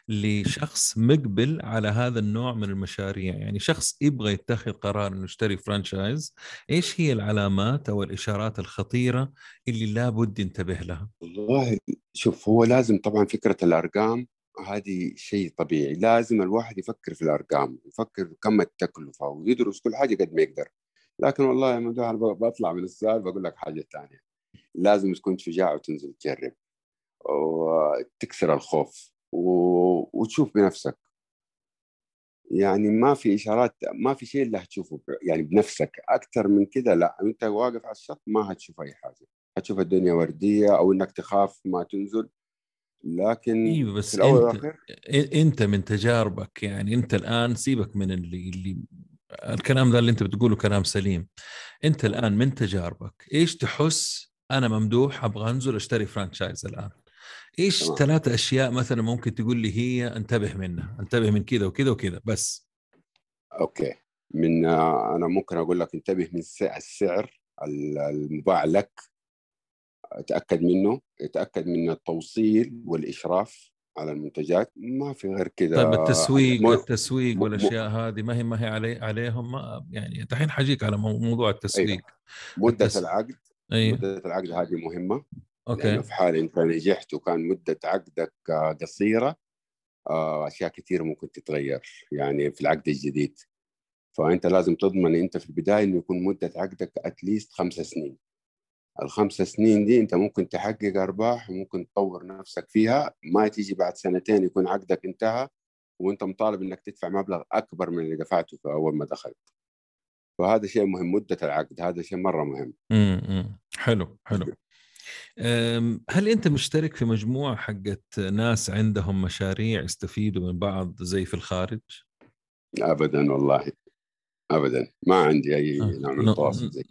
لشخص مقبل على هذا النوع من المشاريع يعني شخص يبغى يتخذ قرار إنه يشتري فرانشايز إيش هي العلامات أو الإشارات الخطيرة اللي لابد ينتبه لها؟ والله شوف هو لازم طبعا فكرة الأرقام هذه شيء طبيعي. لازم الواحد يفكر في الأرقام يفكر كم التكلفة ويدرس كل حاجة قد ما يقدر. لكن والله يا ممدوح أنا بطلع من السؤال بقول لك حاجة ثانية لازم تكون شجاع وتنزل تجرب. وتكسر الخوف. و... وتشوف بنفسك. يعني ما في إشارات ما في شيء اللي هتشوفه ب- يعني بنفسك. أكثر من كذا لا. أنت واقف على الشط ما هتشوف أي حاجة. هتشوف الدنيا وردية أو إنك تخاف ما تنزل. لكن إيوه بس أنت أنت من تجاربك يعني. أنت الآن سيبك من اللي اللي الكلام ذا اللي انت بتقوله كلام سليم. انت الآن من تجاربك إيش تحس أنا ممدوح أبغى أنزل أشتري franchise الآن؟ إيش. ثلاثة أشياء مثلا ممكن تقول لي هي انتبه منها انتبه من كذا وكذا وكذا بس؟ okay. من أنا ممكن أقول لك انتبه من الس- السعر ال- المباع لك. تاكد منه تاكد من التوصيل والإشراف. على المنتجات ما في غير كذا طيب التسويق مو- التسويق مو- والأشياء هذه ما هي ما هي علي عليهم ما يعني دحين حاجيك على مو- موضوع التسويق. مدة التس- العقد أيوه مدة العقد هذه مهمة okay. في حال أنت نجحت وكان مدة عقدك آه، قصيرة آه، أشياء كثيرة ممكن تتغير يعني في العقد الجديد. فأنت لازم تضمن أنت في البداية إنه يكون مدة عقدك at least خمس سنين. الخمس سنين دي انت ممكن تحقق أرباح وممكن تطور نفسك فيها. ما تيجي بعد سنتين يكون عقدك انتهى وانت مطالب انك تدفع مبلغ أكبر من اللي دفعته في أول ما دخلت. فهذا شيء مهم مدة العقد هذا شيء مرة مهم. امم حلو حلو. هل أنت مشترك في مجموعة حقت ناس عندهم مشاريع يستفيدوا من بعض زي في الخارج؟ ابدا والله. ابدا. ما عندي أي آه، نوع من. التواصل زي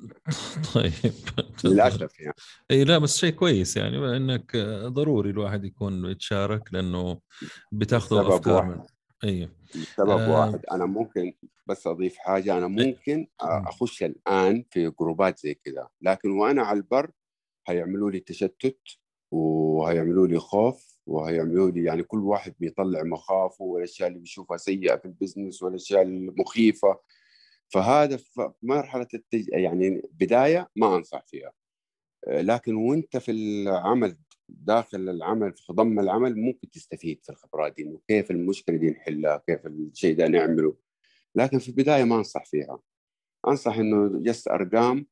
طيب. للأسف يعني. إي لا بس شيء كويس يعني إنك ضروري الواحد يكون يتشارك لأنه بتاخذوا سبب افكار واحد. من إي. سبب آه. واحد. أنا ممكن بس أضيف حاجة. أنا ممكن أخش الآن في groupات زي كذا. لكن وأنا على البر هيعملوا لي تشتت وهيعملوا لي خوف وهيعملوا لي يعني كل واحد بيطلع مخاوفه والأشياء اللي بيشوفها سيئة في ال business والأشياء المخيفة. فهذا في مرحلة التج... يعني بداية ما انصح فيها. لكن وأنت في العمل داخل العمل في ضم العمل ممكن تستفيد في الخبرات دي انه كيف المشكلة دي نحلها كيف الشيء ده نعمله. لكن في البداية ما أنصح فيها. أنصح إنه جس أرقام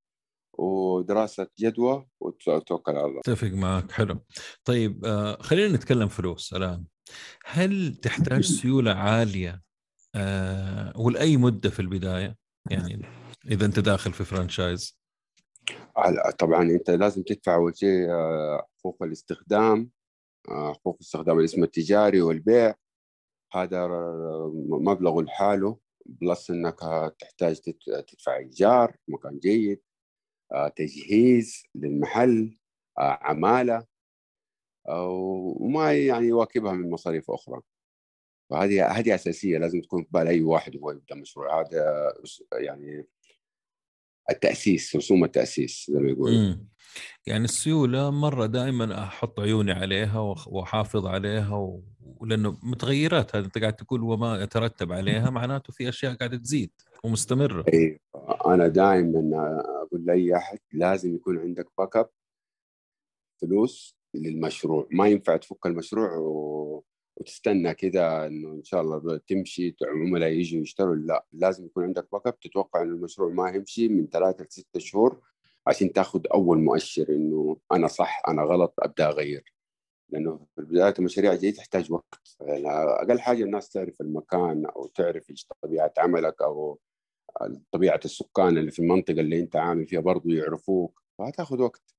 ودراسة جدوى وتوكل على الله. أتفق معك حلو. طيب آه خلينا نتكلم فلوس الآن. هل تحتاج سيولة عالية؟ آه ولأي مدة في البداية؟ يعني إذا أنت داخل في franchise على- طبعا أنت لازم تدفع أول شيء آه، حقوق الاستخدام آه، حقوق استخدام الاسم التجاري والبيع. هذا مبلغه لحاله plus إنك تحتاج تدفع إيجار مكان جيد آه، تجهيز للمحل عمالة وما يعني يواكبها من مصاريف أخرى. فهذه هذه أساسية لازم تكون في بال أي واحد وهو يبدأ مشروع. هذا يعني التأسيس رسوم التأسيس زي ما يقولوا. يعني السيولة مرة دائما أحط عيوني عليها وأحافظ عليها و... ولأنه متغيرات هذا أنت قاعد تقول وما يترتب عليها معناته في أشياء قاعدة تزيد ومستمرة. إي أنا دائما أقول لأي أحد لازم يكون عندك backup فلوس للمشروع. ما ينفع تفتح المشروع و... وتستنى كذا إنه إن شاء الله تمشي عملاء يجوا يشتروا لا. لازم يكون عندك backup تتوقع إنه المشروع ما يمشي من ثلاثة لستة شهور عشان تاخذ أول مؤشر إنه أنا صح أنا غلط أبدأ أغير. لأنه في بدايه المشاريع دي تحتاج وقت. يعني أقل حاجة الناس تعرف المكان أو تعرف إيش طبيعة عملك أو طبيعة السكان اللي في المنطقة اللي أنت عامل فيها برضو يعرفوك. فهتاخذ وقت.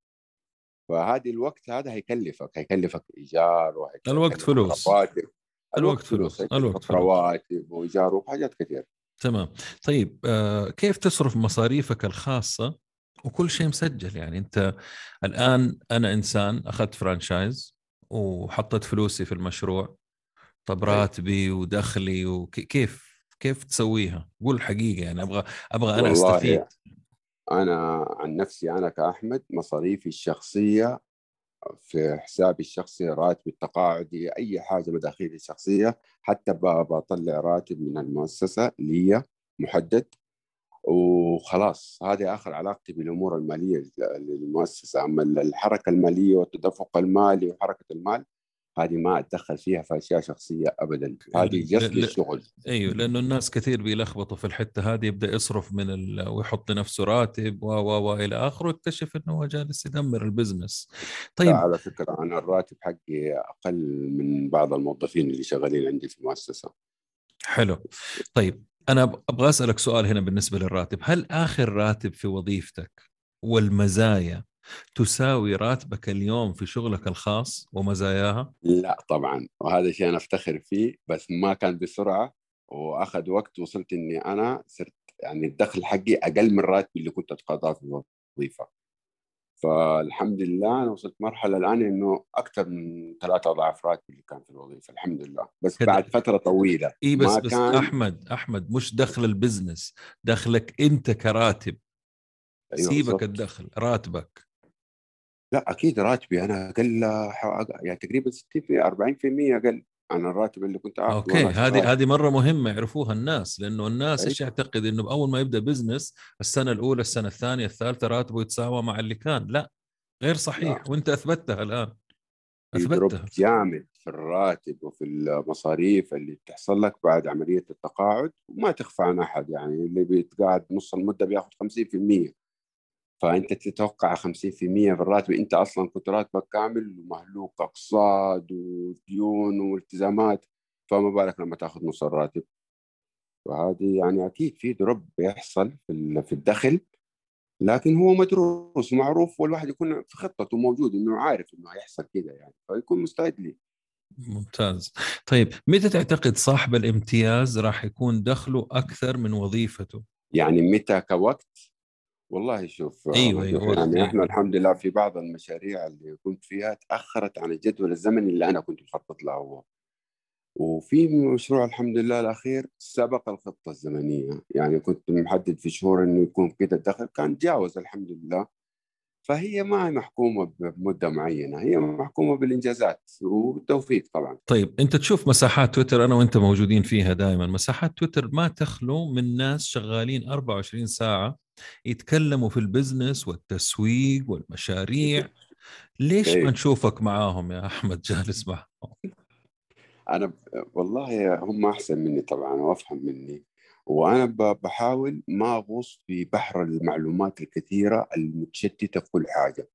فهذه الوقت هذا هيكلفك هيكلفك إيجار وهيكلفك الوقت فلوس. رواتب الوقت فلوس. الوقت فلوس. رواتب وإيجار وحاجات كثير تمام طيب آه كيف تصرف مصاريفك الخاصة وكل شيء مسجل يعني أنت الآن أنا إنسان أخذت فرانشايز وحطيت فلوسي في المشروع طب. راتبي ودخلي وكيف كيف تسويها؟ قول الحقيقة يعني أبغى أبغى أنا أستفيد أنا عن نفسي أنا كأحمد مصاريفي الشخصية في حسابي الشخصي راتبي التقاعدي أي حاجة مداخيلي الشخصية حتى بطلع راتب من المؤسسة لي محدد. وخلاص هذه آخر علاقتي بالأمور المالية للمؤسسة. أما الحركة المالية والتدفق المالي وحركة المال هذه ما أتدخل فيها في أشياء شخصية ابدا. هذه ل- جس ل- للشغل. أيوه لأنه الناس كثير بيلخبطوا في الحتة هذه يبدأ يصرف من ال... ويحط لنفسه راتب و و و إلى آخره ويكتشف إنه هو جالس يدمر البزنس. طيب على فكرة أنا الراتب حقي أقل من بعض الموظفين اللي شغالين عندي في المؤسسة. حلو. طيب أنا أبغى أسألك سؤال هنا بالنسبة للراتب. هل آخر راتب في وظيفتك والمزايا تساوي راتبك اليوم في شغلك الخاص ومزاياها؟ لا طبعا وهذا شيء أنا أفتخر فيه بس ما كان بسرعة وأخذ وقت وصلت إني أنا صرت يعني الدخل حقي أقل من راتبي اللي كنت أتقاضاه في الوظيفة. فالحمد لله أنا وصلت مرحلة الآن إنه أكثر من ثلاثة أضعاف راتبي اللي كان في الوظيفة الحمد لله. بس كده. بعد فترة طويلة إي بس بس كان أحمد أحمد مش دخل البزنس دخلك أنت كراتب. أيوة سيبك بالضبط. الدخل راتبك. لا أكيد راتبي. أنا أقل يعني تقريبا 60 في 40% أقل عن الراتب اللي كنت آخذه أوكي. هذه هذه مرة مهمة يعرفوها الناس لأنه الناس إيش. يعتقد؟ إنه اول ما يبدأ بزنس السنة الأولى السنة الثانية الثالثة راتبه يتساوى مع اللي كان. لا غير صحيح. وأنت اثبتتها الآن. في دروب اثبتها جامد في الراتب وفي المصاريف اللي بتحصل لك بعد عملية التقاعد وما تخفى عن أحد. يعني اللي بيتقاعد نص المدة بياخذ 50% فأنت تتوقع 50% في الراتب أنت أصلا كنت راتبك كامل ومهلوك أقساط وديون والتزامات فما بالك لما تأخذ نص الراتب؟ فهذه يعني أكيد في دروب بيحصل في الدخل لكن هو مدروس ومعروف والواحد يكون في خطته موجود إنه عارف إنه هيحصل كذا يعني فيكون مستعد ليه. ممتاز. طيب متى تعتقد صاحب الامتياز راح يكون دخله أكثر من وظيفته؟ يعني متى كوقت؟ والله شوف أيوه أيوه يعني إحنا الحمد لله في بعض المشاريع اللي كنت فيها تأخرت عن الجدول الزمني اللي أنا كنت مخطط له هو وفي مشروع الحمد لله الأخير سبق الخطة الزمنية. يعني كنت محدد في شهور إنه يكون كذا الدخل كان تجاوز الحمد لله. فهي ما هي محكومة بمدة معينة هي محكومة بالإنجازات والتوفيق طبعا. طيب أنت تشوف مساحات تويتر أنا وأنت موجودين فيها دائما مساحات تويتر ما تخلو من ناس شغالين 24 ساعة يتكلموا في البزنس والتسويق والمشاريع. ليش ما نشوفك معاهم يا أحمد جالس معهم؟ أنا والله هم أحسن مني طبعا وأفهم مني وأنا بحاول ما أغوص في بحر المعلومات الكثيرة المتشتتة في كل حاجة.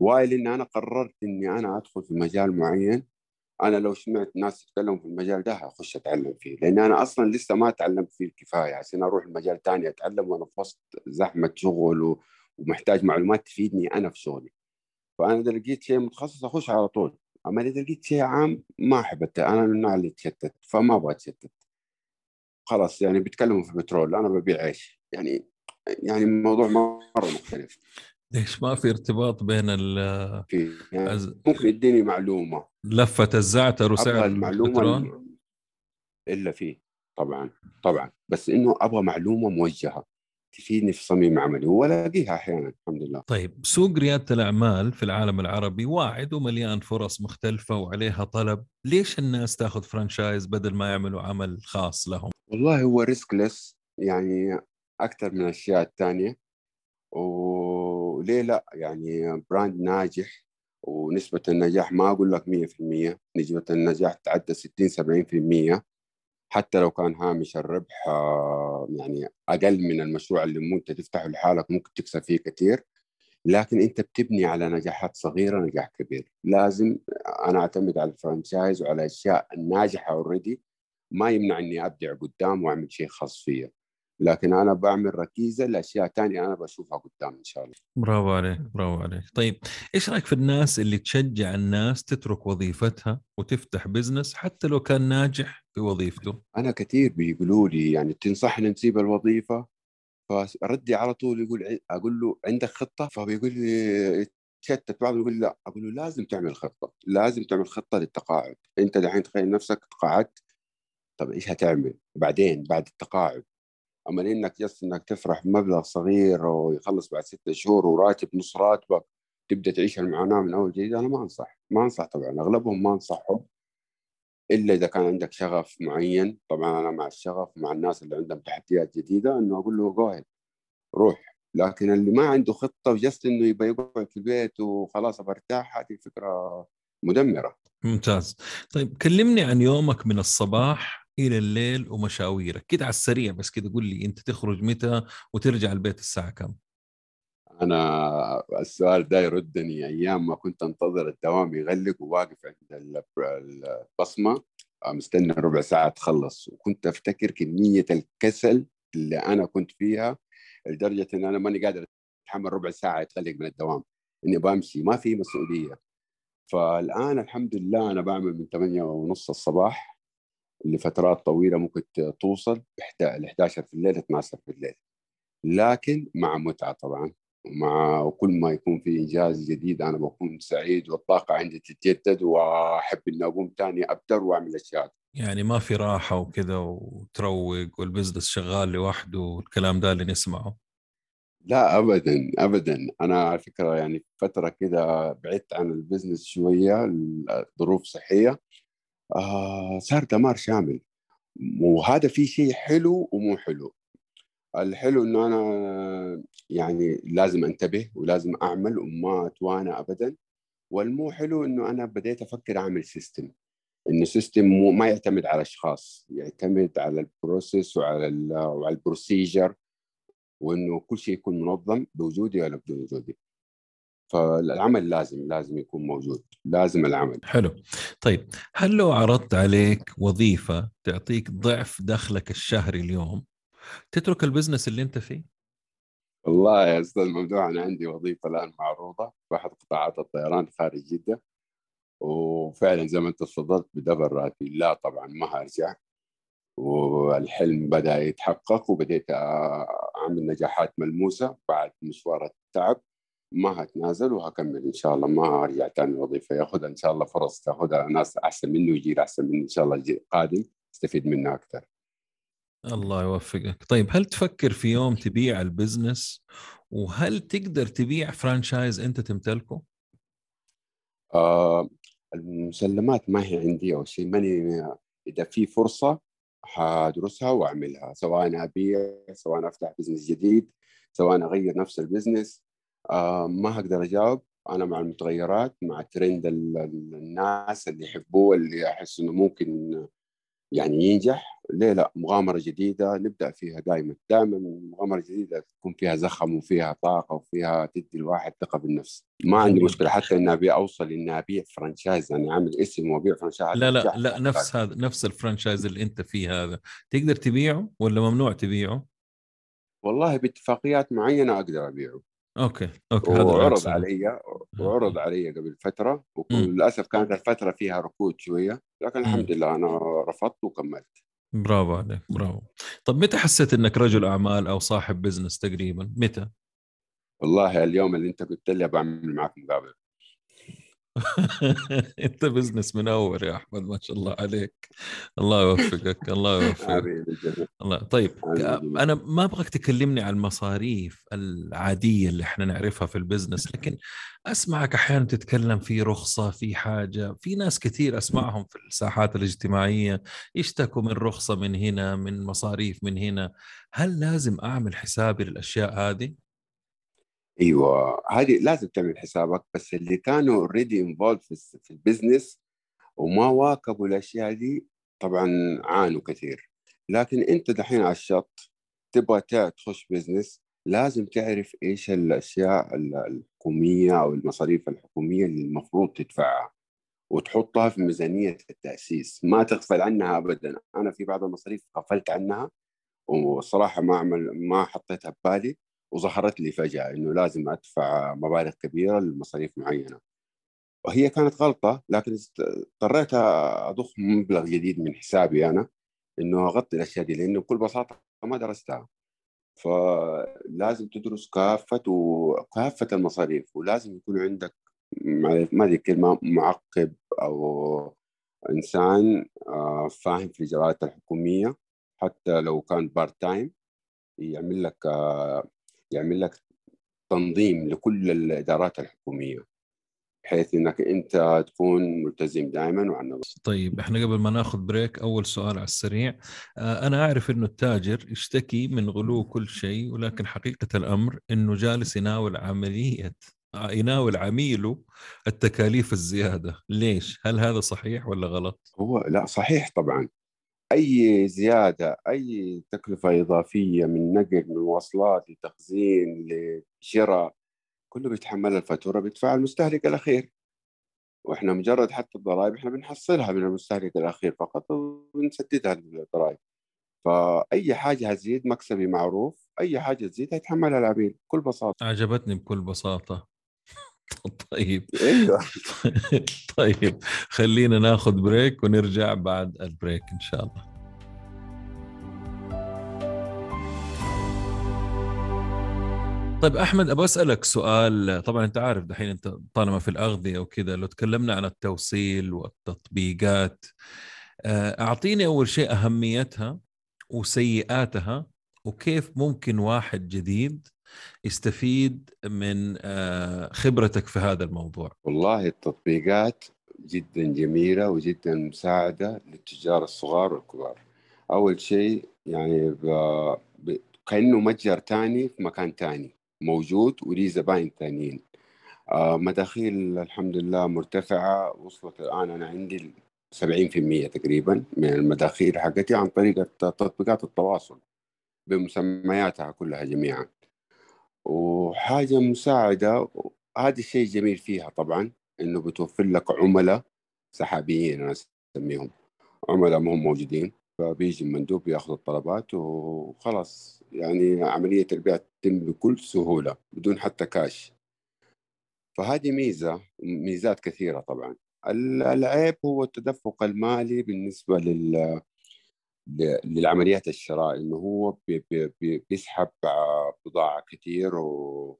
while إن أنا قررت إني أنا أدخل في مجال معين أنا لو سمعت ناس يتكلموا في المجال ده اخش أتعلم فيه لأن أنا أصلا لسه ما تعلمت فيه الكفاية عشان أروح المجال ثاني أتعلم وأنا في وسط زحمة شغل ومحتاج معلومات تفيدني أنا في شغلي. فأنا إذا لقيت شيء متخصص أخش على طول أما إذا لقيت شيء عام ما احب أنا من النوع اللي يتشتت فما أبغى أتشتت. خلاص يعني بيتكلموا في البترول أنا ببيع عيش يعني يعني الموضوع مرة مختلف. ليش ما في ارتباط بين ال في يعني أز... ممكن يديني معلومة. لفة الزعتر وسعر المعلومة إلا فيه طبعا طبعا. بس إنه أبغى معلومة موجهة تفيدني في صميم عملي وألاقيها أحيانا الحمد لله. طيب سوق ريادة الأعمال في العالم العربي واعد ومليان فرص مختلفة وعليها طلب، ليش الناس تأخذ فرانشايز بدل ما يعملوا عمل خاص لهم؟ والله هو risk less يعني أكثر من الأشياء الثانية. وليه لا؟ يعني براند ناجح ونسبة النجاح ما أقول لك 100% نسبة النجاح تعدى 60 70% حتى لو كان هامش الربح آه، يعني أقل من المشروع اللي أنت تفتحه لحالك ممكن تكسب فيه كثير لكن أنت بتبني على نجاحات صغيرة نجاح كبير. لازم أنا أعتمد على الفرانشايز وعلى الأشياء الناجحة already ما يمنع اني أبدع قدام وأعمل شيء خاص فيا. لكن أنا بعمل ركيزة لأشياء ثانية أنا بشوفها قدام إن شاء الله. برافو عليك برافو عليك. طيب إيش رأيك في الناس اللي تشجع الناس تترك وظيفتها وتفتح بزنس حتى لو كان ناجح في وظيفته؟ أنا كثير بيقولوا لي يعني تنصحني نسيب الوظيفة فردي على طول يقول أقول له عندك خطة؟ فبيقول لي تشتت بعض يقول لا أقول له لازم تعمل خطة لازم تعمل خطة للتقاعد. أنت دحين تخيل نفسك تقاعدت طب إيش هتعمل؟ بعدين بعد التقاعد. اما إنك جالس إنك تفرح بمبلغ صغير ويخلص بعد ستة شهور وراتب نص راتبك تبدأ تعيش المعاناة من أول جديد؟ أنا ما أنصح ما أنصح طبعا أغلبهم ما أنصحهم إلا إذا كان عندك شغف معين. طبعا أنا مع الشغف مع الناس اللي عندهم تحديات جديدة إنه أقول له جو روح. لكن اللي ما عنده خطة وجست إنه يبغى يقعد في البيت وخلاص برتاح هذه فكرة مدمرة. ممتاز. طيب كلمني عن يومك من الصباح إلى الليل ومشاويرك. كده على السريع بس كده قول لي أنت تخرج متى وترجع البيت الساعة كم؟ أنا السؤال ده يردني أيام ما كنت أنتظر الدوام يغلق وواقف عند البصمة مستني ربع ساعة تخلص. وكنت أفتكر كمية الكسل اللي أنا كنت فيها لدرجة إن أنا ماني قادر أتحمل ربع ساعة يتغلق من الدوام. إني بمشي ما في مسؤولية. فالآن الحمد لله أنا بعمل من 8 ونص الصباح. لفترات طويلة ممكن توصل ل 11 في الليل 12 في الليل. لكن مع متعة طبعا. مع كل ما يكون في إنجاز جديد أنا بكون سعيد والطاقة عندي تتجدد وأحب إني أقوم ثاني ابدر وأعمل أشياء. يعني ما في راحة وكذا وتروق والبزنس شغال لوحده والكلام ده اللي نسمعه؟ لا ابدا ابدا. أنا على فكرة يعني فترة كده بعدت عن البزنس شوية لظروف صحية. آه صار دمار شامل. وهذا في شيء حلو ومو حلو. الحلو إنه أنا يعني لازم أنتبه ولازم أعمل وما أتوانى ابدا. والمو حلو إنه أنا بديت أفكر أعمل system إنه system ما يعتمد على أشخاص يعتمد على ال process وعلى وعلى ال procedure وإنه كل شيء يكون منظم بوجودي ولا بدون وجودي. فالعمل لازم لازم يكون موجود لازم العمل. حلو. طيب هل لو عرضت عليك وظيفة تعطيك ضعف دخلك الشهري اليوم تترك البزنس اللي أنت فيه؟ والله يا أستاذ ممدوح أنا عندي وظيفة الآن معروضة في احد قطاعات الطيران خارج جدة وفعلا زي ما أنت تفضلت بدبر راتبي لا طبعا ما هرجع والحلم بدأ يتحقق وبديت أعمل نجاحات ملموسة بعد مشوار التعب. ما هتنازل وهكمل إن شاء الله ما هرجع ثاني الوظيفه ياخذها إن شاء الله فرص تاخذها ناس أحسن مني ويجي أحسن مني إن شاء الله. الجيل القادم استفيد منه أكثر. الله يوفقك. طيب هل تفكر في يوم تبيع البزنس؟ وهل تقدر تبيع فرانشايز أنت تمتلكه؟ آه المسلمات ما هي عندي أو شيء. ماني إذا في فرصة حادرسها وأعملها. سواء أبيع سواء أفتح بزنس جديد سواء أغير نفس البزنس ما هقدر أجاوب. أنا مع المتغيرات مع ترند الناس اللي يحبوه اللي احس إنه ممكن يعني ينجح. ليه لا؟ مغامرة جديدة نبدأ فيها دائما دائما مغامرة جديدة تكون فيها زخم وفيها طاقة وفيها تدي الواحد ثقة بالنفس. ما عندي مشكلة حتى إني أبي أوصل إني أبيع فرانشايز يعني أعمل اسم وأبيع فرانشايز لا لا لا نفس هذا نفس الفرانشايز اللي أنت فيه هذا. تقدر تبيعه ولا ممنوع تبيعه؟ والله باتفاقيات معينة أقدر أبيعه. أوكي أوكي هذا وعرض علي وعرض علي قبل فترة وللأسف كانت الفترة فيها ركود شوية لكن الحمد لله أنا رفضت وكملت. برافو عليك برافو. طب متى حسيت إنك رجل أعمال أو صاحب بزنس تقريبا؟ متى؟ والله اليوم اللي أنت قلت لي بعمل معك مقابله انت بزنس منور يا أحمد ما شاء الله عليك. الله يوفقك الله يوفقك. الله طيب أنا ما أبغاك تكلمني عن المصاريف العادية اللي إحنا نعرفها في البزنس لكن أسمعك أحيانا تتكلم في رخصة في حاجة في ناس كثير أسمعهم في الساحات الاجتماعية يشتكوا من رخصة من هنا من مصاريف من هنا. هل لازم أعمل حسابي للأشياء هذه؟ أيوه. هذه لازم تعمل حسابك بس اللي كانوا already involved في البزنس وما واكبوا الأشياء دي طبعا عانوا كثير. لكن أنت دحين على الشط تبغى تخش بزنس لازم تعرف إيش الأشياء الحكومية أو المصاريف الحكومية اللي المفروض تدفعها وتحطها في ميزانية التأسيس. ما تغفل عنها ابدا. أنا في بعض المصاريف غفلت عنها والصراحه ما اعمل ما حطيتها ببالي وظهرت لي فجأة إنه لازم أدفع مبالغ كبيرة لمصاريف معينة. وهي كانت غلطة لكن اضطريت أضخ مبلغ جديد من حسابي أنا إنه أغطي الأشياء دي لأنه بكل بساطة ما درستها. فلازم تدرس كافة وكافة المصاريف ولازم يكون عندك ما أدري الكلمة معقب أو إنسان آه، فاهم في الإجراءات الحكومية حتى لو كان part time يعمل لك آه، يعمل لك تنظيم لكل الإدارات الحكومية بحيث إنك أنت تكون ملتزم دائما وعن طيب إحنا قبل ما نأخذ بريك أول سؤال على السريع. آه، أنا أعرف إنه التاجر يشتكي من غلو كل شيء ولكن حقيقة الأمر إنه جالس يناول عملية يناول عميله التكاليف الزيادة. ليش؟ هل هذا صحيح ولا غلط؟ هو لا صحيح طبعا. أي زيادة أي تكلفة إضافية من نقل من مواصلات لتخزين لشراء كله بيتحمل الفاتورة بيدفعها المستهلك الأخير. وإحنا مجرد حتى الضرائب إحنا بنحصلها من المستهلك الأخير فقط ونسددها الضرائب. فأي حاجة هتزيد مكسبي معروف أي حاجة تزيد هيتحملها العميل بكل بساطة. عجبتني بكل بساطة. طيب. أيوه. طيب خلينا ناخذ break ونرجع بعد البريك إن شاء الله. طيب أحمد أبغى أسألك سؤال. طبعا أنت عارف دحين أنت طالما في الأغذية وكذا لو تكلمنا عن التوصيل والتطبيقات آه، أعطيني أول شيء أهميتها وسيئاتها وكيف ممكن واحد جديد يستفيد من آه، خبرتك في هذا الموضوع. والله التطبيقات جدا جميلة وجدا مساعدة للتجار الصغار والكبار. أول شيء يعني ب... ب... كأنه متجر تاني في مكان تاني موجود وليه زباين ثانيين آه مداخيل الحمد لله مرتفعة وصلت الآن أنا عندي 70% تقريبا من المداخيل حقتي عن طريق تطبيقات التواصل بمسمياتها كلها جميعا. وحاجة مساعدة هذا الشيء جميل فيها طبعا إنه بتوفر لك عملاء سحابيين أنا أسميهم. عملاء ما هم موجودين. فبيجي المندوب يأخذ الطلبات وخلاص يعني عملية البيع تتم بكل سهولة بدون حتى كاش. فهذه ميزة ميزات كثيرة طبعا. العيب هو التدفق المالي بالنسبة لل للعمليات الشراء إنه هو بي بي بيسحب بضاعة كثير و...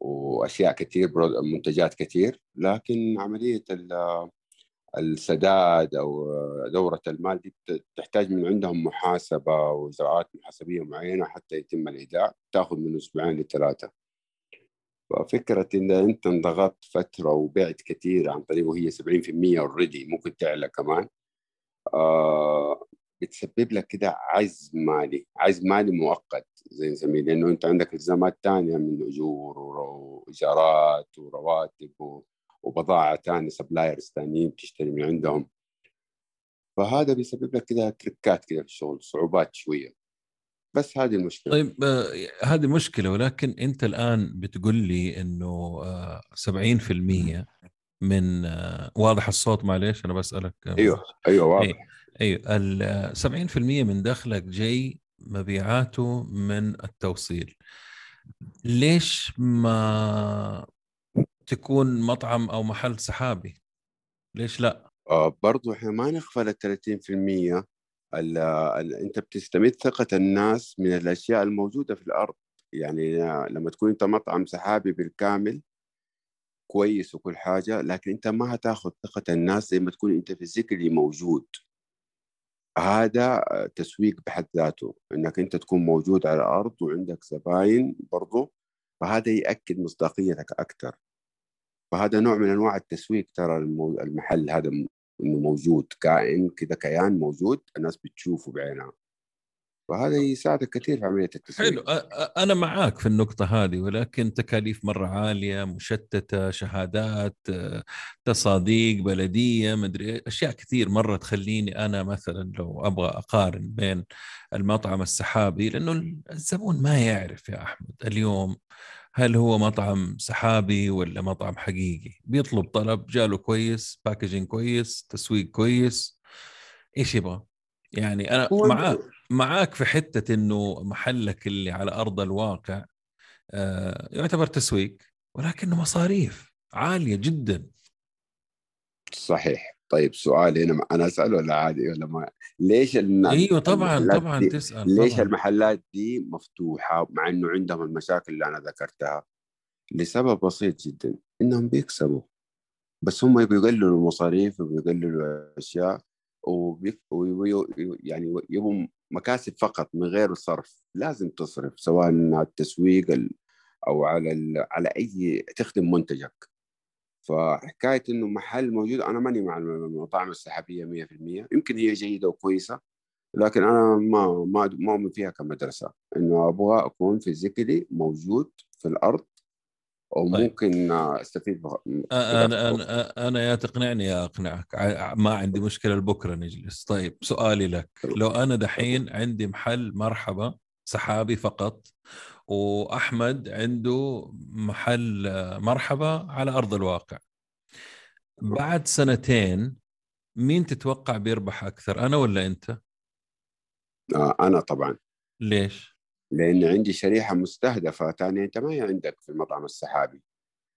وأشياء كثير منتجات كثير لكن عملية السداد أو دورة المال دي تحتاج من عندهم محاسبة وإجراءات محاسبية معينة حتى يتم الإيداع تأخذ من أسبوعين لثلاثة. ففكرة إن أنت انضغطت فترة وبعت كثير عن طريق وهي 70% اوريدي ممكن تعلى كمان آه بتسبب لك كده عجز مالي عجز مالي مؤقت زي نسميه لأنه أنت عندك التزامات ثانية من أجور وإيجارات ورواتب وبضاعة ثانية سبلايرز ثانيين بتشتري من عندهم. فهذا بيسبب لك كده تركات كده في الشغل صعوبات شوية. بس هذه المشكلة. طيب آه هذه مشكلة ولكن أنت الآن بتقول لي إنه آه 70% من آه واضح الصوت معليش أنا بسألك. أيوه أيوه واضح. أيوه. أيوه ال 70% من دخلك جاي مبيعاته من التوصيل. ليش ما تكون مطعم أو محل سحابي؟ ليش لا؟ آه برضو إحنا ما نغفل ال 30% ال ال أنت بتستمد ثقة الناس من الأشياء الموجودة في الأرض. يعني لما تكون أنت مطعم سحابي بالكامل كويس وكل حاجة لكن أنت ما هتاخذ ثقة الناس زي ما تكون أنت فيزيكلي موجود. هذا تسويق بحد ذاته إنك أنت تكون موجود على الأرض وعندك زباين برضو فهذا يأكد مصداقيتك أكثر فهذا نوع من أنواع التسويق ترى المحل هذا إنه موجود كائن كذا كيان موجود الناس بتشوفه بعينها. وهذا يساعدك كثير في عملية التسويق. حلو. أنا معاك في النقطة هذه ولكن تكاليف مرة عالية مشتتة شهادات تصاديق بلدية مدري أشياء كثير مرة تخليني أنا مثلا لو أبغى أقارن بين المطعم السحابي لأنه الزبون ما يعرف يا أحمد اليوم هل هو مطعم سحابي ولا مطعم حقيقي. بيطلب طلب جاله كويس باكجينج كويس تسويق كويس إيش يبغى؟ يعني أنا معاك. معاك في حتة إنه محلك اللي على أرض الواقع آه، يعتبر تسويق ولكنه مصاريف عالية جدا. صحيح. طيب سؤال هنا أنا أسأل ولا عادي ولا ما؟ ليش إيوه طبعا طبعا تسأل ليش طبعا. المحلات دي مفتوحة مع إنه عندهم المشاكل اللي أنا ذكرتها؟ لسبب بسيط جدا إنهم بيكسبوا. بس هم بيقللوا المصاريف وبيقللوا الأشياء وبي... يعني يبغوا مكاسب فقط من غير صرف لازم تصرف سواء على التسويق أو على. على أي تخدم منتجك فحكاية إنه محل موجود أنا ماني مع المطاعم السحابية 100% يمكن هي جيدة وكويسة لكن أنا ما ما أؤمن فيها كمدرسة إنه أبغى أكون فيزيكلي موجود في الأرض وممكن طيب. أستفيد أنا أنا أنا يا تقنعني يا أقنعك. ما عندي مشكلة لبكرة نجلس. طيب سؤالي لك. لو أنا دحين عندي محل مرحبا سحابي فقط وأحمد عنده محل مرحبا على أرض الواقع. بعد سنتين مين تتوقع بيربح أكثر أنا ولا أنت؟ آه أنا طبعا. ليش؟ لأن عندي شريحة مستهدفة ثانية أنت ما هي عندك في المطعم السحابي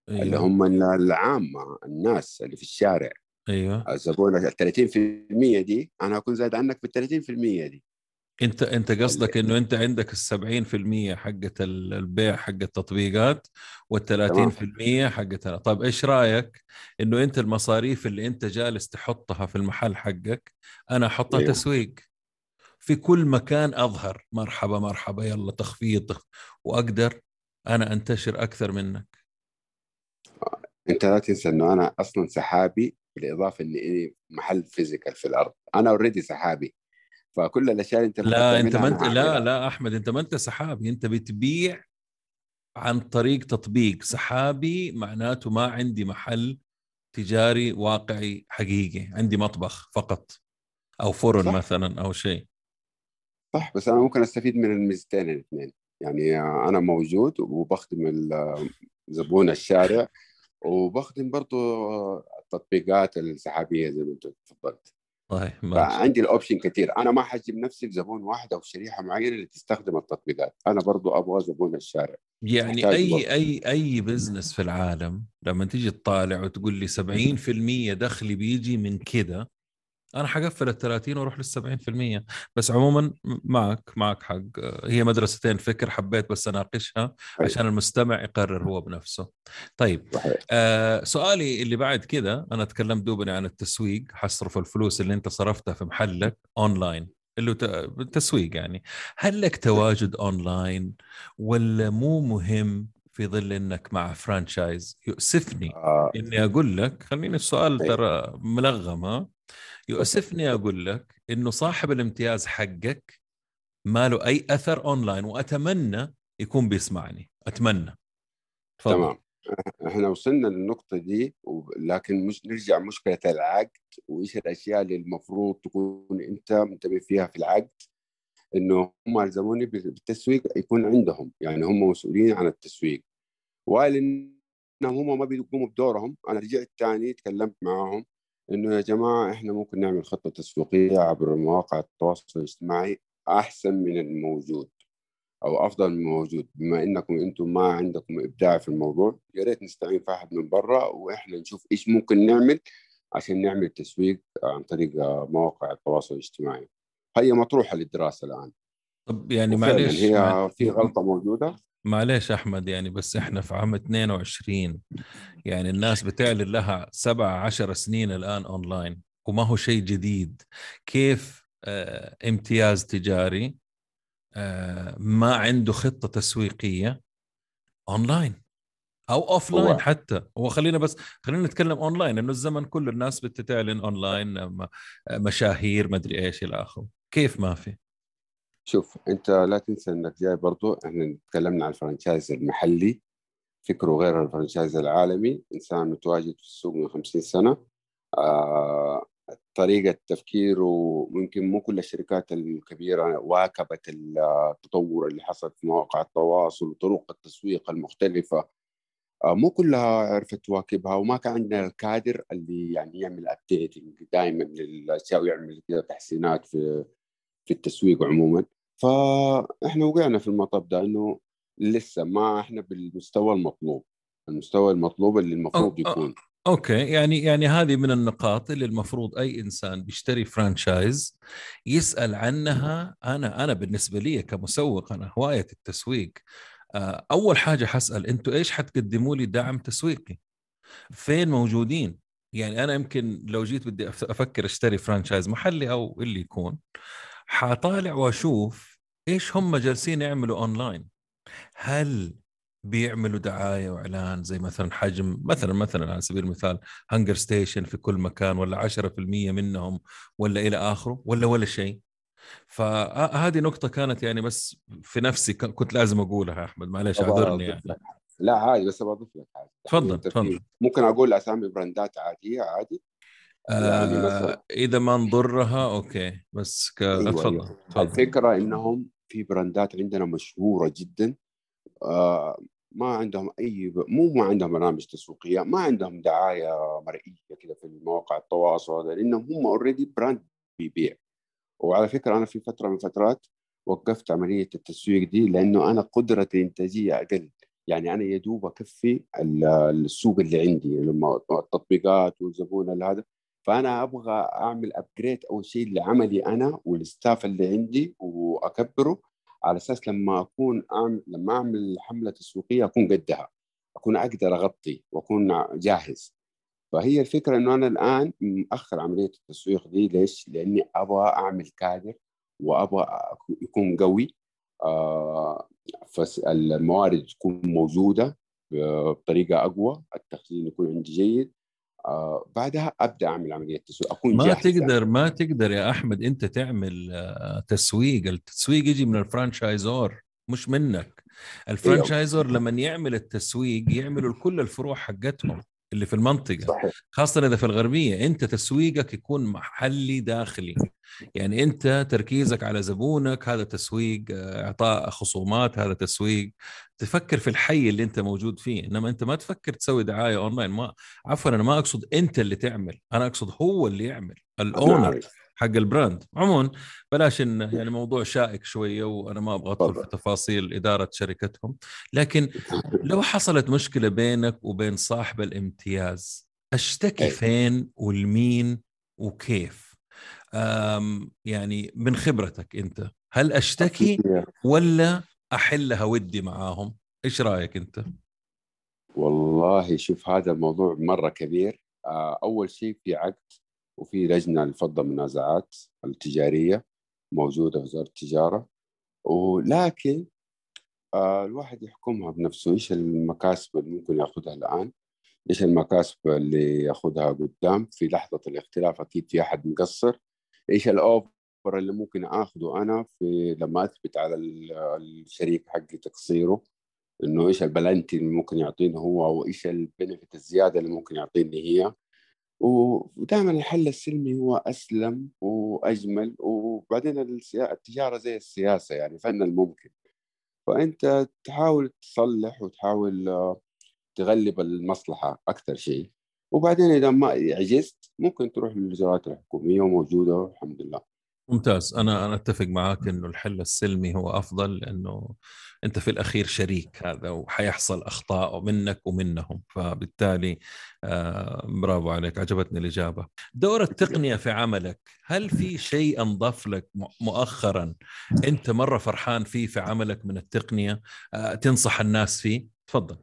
أيوة. اللي هم العامة الناس اللي في الشارع. أيوه. الزبون ال 30% دي أنا أكون زايد عنك في 30% دي. أنت أنت قصدك إنه أنت عندك ال 70% حقت البيع حق التطبيقات وال 30% حقت طيب إيش رأيك إنه أنت المصاريف اللي أنت جالس تحطها في المحل حقك أنا أحطها أيوه. تسويق؟ في كل مكان أظهر. مرحبا مرحبا يلا تخفيض وأقدر أنا أنتشر أكثر منك. أنت لا تنسى إنه أنا أصلا سحابي بالإضافة إني محل physical في الأرض. أنا already سحابي. فكل الأشياء اللي أنت لا أنت ما انت لا لا أحمد أنت ما أنت سحابي. أنت بتبيع عن طريق تطبيق. سحابي معناته ما عندي محل تجاري واقعي حقيقي. عندي مطبخ فقط أو فرن صح. مثلا أو شيء. صح بس أنا ممكن أستفيد من الميزتين الاثنين يعني أنا موجود وبخدم زبون الشارع وبخدم برضو التطبيقات السحابيه زي ما أنت تفضلت. طيب ماشي. فعندي ال option كثير. أنا ما حجم نفسي بزبون واحد أو شريحة معينة اللي تستخدم التطبيقات. أنا برضو أبغى زبون الشارع. يعني أي برضه. أي أي بزنس في العالم لما تيجي تطالع وتقول لي 70% دخلي بيجي من كده أنا حقفل ال 30 وأروح لل 70% بس عموما معك معك حق. هي مدرستين فكر حبيت بس أناقشها عشان المستمع يقرر هو بنفسه. طيب آه سؤالي اللي بعد كده أنا تكلمت دوبني عن التسويق حصرف الفلوس اللي أنت صرفتها في محلك أونلاين اللي هو ت- التسويق يعني. هل لك تواجد أونلاين ولا مو مهم في ظل إنك مع franchise يؤسفني آه. إني أقول لك خليني السؤال طيب. ترى ملغم ها يؤسفني أقول لك إنه صاحب الامتياز حقك ما له أي أثر أونلاين وأتمنى يكون بيسمعني. أتمنى. تفضل. تمام. إحنا وصلنا للنقطة دي لكن مش نرجع مشكلة العقد وإيش الأشياء اللي المفروض تكون أنت منتبه فيها في العقد؟ إنه هم الزموني بالتسويق يكون عندهم يعني هم مسؤولين عن التسويق. وقال إنهم هم ما بيقوموا بدورهم. أنا رجعت تاني تكلمت معاهم. إنه يا جماعة إحنا ممكن نعمل خطة تسويقية عبر مواقع التواصل الاجتماعي أحسن من الموجود أو أفضل من الموجود. بما إنكم أنتم ما عندكم إبداع في الموضوع يا ريت نستعين في أحد من برا وإحنا نشوف إيش ممكن نعمل عشان نعمل تسويق عن طريق مواقع التواصل الاجتماعي. هي مطروحة للدراسة الآن. طب يعني معليش هي في غلطة موجودة. معليش أحمد يعني بس إحنا في عام 22 يعني الناس بتعلن لها سبع عشر سنين الآن اونلاين وما هو شيء جديد. كيف آه امتياز تجاري؟ آه ما عنده خطة تسويقية اونلاين أو اوف لاين حتى. هو خلينا بس خلينا نتكلم اونلاين انه الزمن كل الناس بتتعلن اونلاين آه، مشاهير مدري إيش إلى آخره. كيف ما في؟ شوف أنت لا تنسى إنك جاي برضو إحنا تكلمنا عن ال franchise المحلي. فكره غير ال franchise العالمي إنسان متواجد في السوق من 50 سنة. آه طريقة تفكيره ممكن مو كل الشركات الكبيرة واكبت التطور اللي حصل في مواقع التواصل وطرق التسويق المختلفة. آه مو كلها عرفت تواكبها وما كان عندنا الكادر اللي يعني يعمل ابديتنج دائما للأشياء ويعمل كذا تحسينات في في التسويق عموما. فإحنا وقعنا في المطب ده إنه لسه ما إحنا بالمستوى المطلوب المستوى المطلوب اللي المفروض يكون. okay يعني يعني هذه من النقاط اللي المفروض أي إنسان بيشتري franchise يسأل عنها. أنا أنا بالنسبة لي كمسوق أنا هواية التسويق آه، أول حاجة حسأل أنتوا إيش حتقدموا لي دعم تسويقي؟ فين موجودين؟ يعني أنا يمكن لو جيت بدي أفكر أشتري franchise محلي أو اللي يكون. حطالع واشوف إيش هم جالسين يعملوا اونلاين هل بيعملوا دعاية وإعلان زي مثلا حجم مثلا مثلا على سبيل المثال هانجر ستيشن في كل مكان ولا 10% منهم ولا إلى آخره ولا ولا شيء. فهذه نقطة كانت يعني بس في نفسي كنت لازم أقولها أحمد. معلش أعذرني يعني. لا عادي بس بضيف لك حاجة. تفضل، أنت في- تفضل. ممكن أقول أسامي براندات عادي عادي. يعني آه إذا ما نضرها okay. بس ك... أيوة، تفضل أيوة. تفضل الفكرة إنهم في براندات عندنا مشهورة جدا. آه ما عندهم أي. مو ما عندهم برامج تسويقية ما عندهم دعاية مرئية كده في مواقع التواصل هذا لأنهم هم already brand بيبيع. وعلى فكرة أنا في فترة من فترات وقفت عملية التسويق دي لأنه أنا قدرتي الإنتاجية أقل. يعني أنا يدوب أكفي ال- السوق اللي عندي لما التطبيقات والزبون هذا. فأنا أبغى أعمل upgrade اول شيء لعملي أنا وال staff اللي عندي وأكبره على أساس لما أكون أعمل لما أعمل حملة تسويقية أكون قدها أكون أقدر أغطي وأكون جاهز فهي الفكرة إنه أنا الآن مأخر عملية التسويق دي ليش؟ لأني أبغى أعمل كادر وأبغى يكون قوي آه فالموارد تكون موجودة بطريقة أقوى التخزين يكون عندي جيد آه بعدها أبدأ أعمل عملية تسويق أكون ما جاهز تقدر ما تقدر يا أحمد أنت تعمل آه، تسويق التسويق يجي من ال franchisor مش منك. ال franchisor لما يعمل التسويق يعملوا لكل الفروع حقتهم. اللي في المنطقة صحيح. خاصة إذا في الغربية أنت تسويقك يكون محلي داخلي. يعني أنت تركيزك على زبونك هذا تسويق آه، إعطاء خصومات هذا تسويق. تفكر في الحي اللي أنت موجود فيه. إنما أنت ما تفكر تسوي دعاية اونلاين ما عفوا أنا ما أقصد أنت اللي تعمل أنا أقصد هو اللي يعمل ال owner حق ال brand. عموما بلاش إن يعني موضوع شائك شوية وأنا ما أبغى ادخل في تفاصيل إدارة شركتهم لكن لو حصلت مشكلة بينك وبين صاحب الامتياز أشتكي فين والمين وكيف؟ يعني من خبرتك أنت هل أشتكي ولا أحلها ودي معاهم؟ إيش رأيك أنت؟ والله شوف هذا الموضوع مرة كبير. آه، أول شيء في عقد. وفي لجنة لفض المنازعات التجارية موجودة في وزارة التجارة. ولكن آه، الواحد يحكمها بنفسه. إيش المكاسب اللي ممكن يأخذها الآن؟ إيش المكاسب اللي يأخذها قدام؟ في لحظة الاختلاف أكيد في أحد مقصر. إيش الأوفر اللي ممكن أخذه أنا في لما أثبت على الشريك حقي تقصيره؟ إنه إيش البلنتي اللي ممكن يعطيني هو؟ أو إيش البنفيت الزيادة اللي ممكن يعطيني هي؟ ودائما الحل السلمي هو أسلم وأجمل وبعدين التجارة زي السياسة يعني فن الممكن. فأنت تحاول تصلح وتحاول تغلب المصلحة أكثر شيء. وبعدين إذا ما عجزت ممكن تروح للاجراءات الحكومية وموجودة والحمد لله. ممتاز. أنا أنا أتفق معاك إنه الحل السلمي هو أفضل لأنه أنت في الأخير شريك هذا وحيحصل أخطاء منك ومنهم. فبالتالي آه برافو عليك عجبتني الإجابة. دور التقنية في عملك هل في شيء أنضاف لك مؤخرا أنت مرة فرحان فيه في عملك من التقنية؟ آه تنصح الناس فيه؟ تفضل.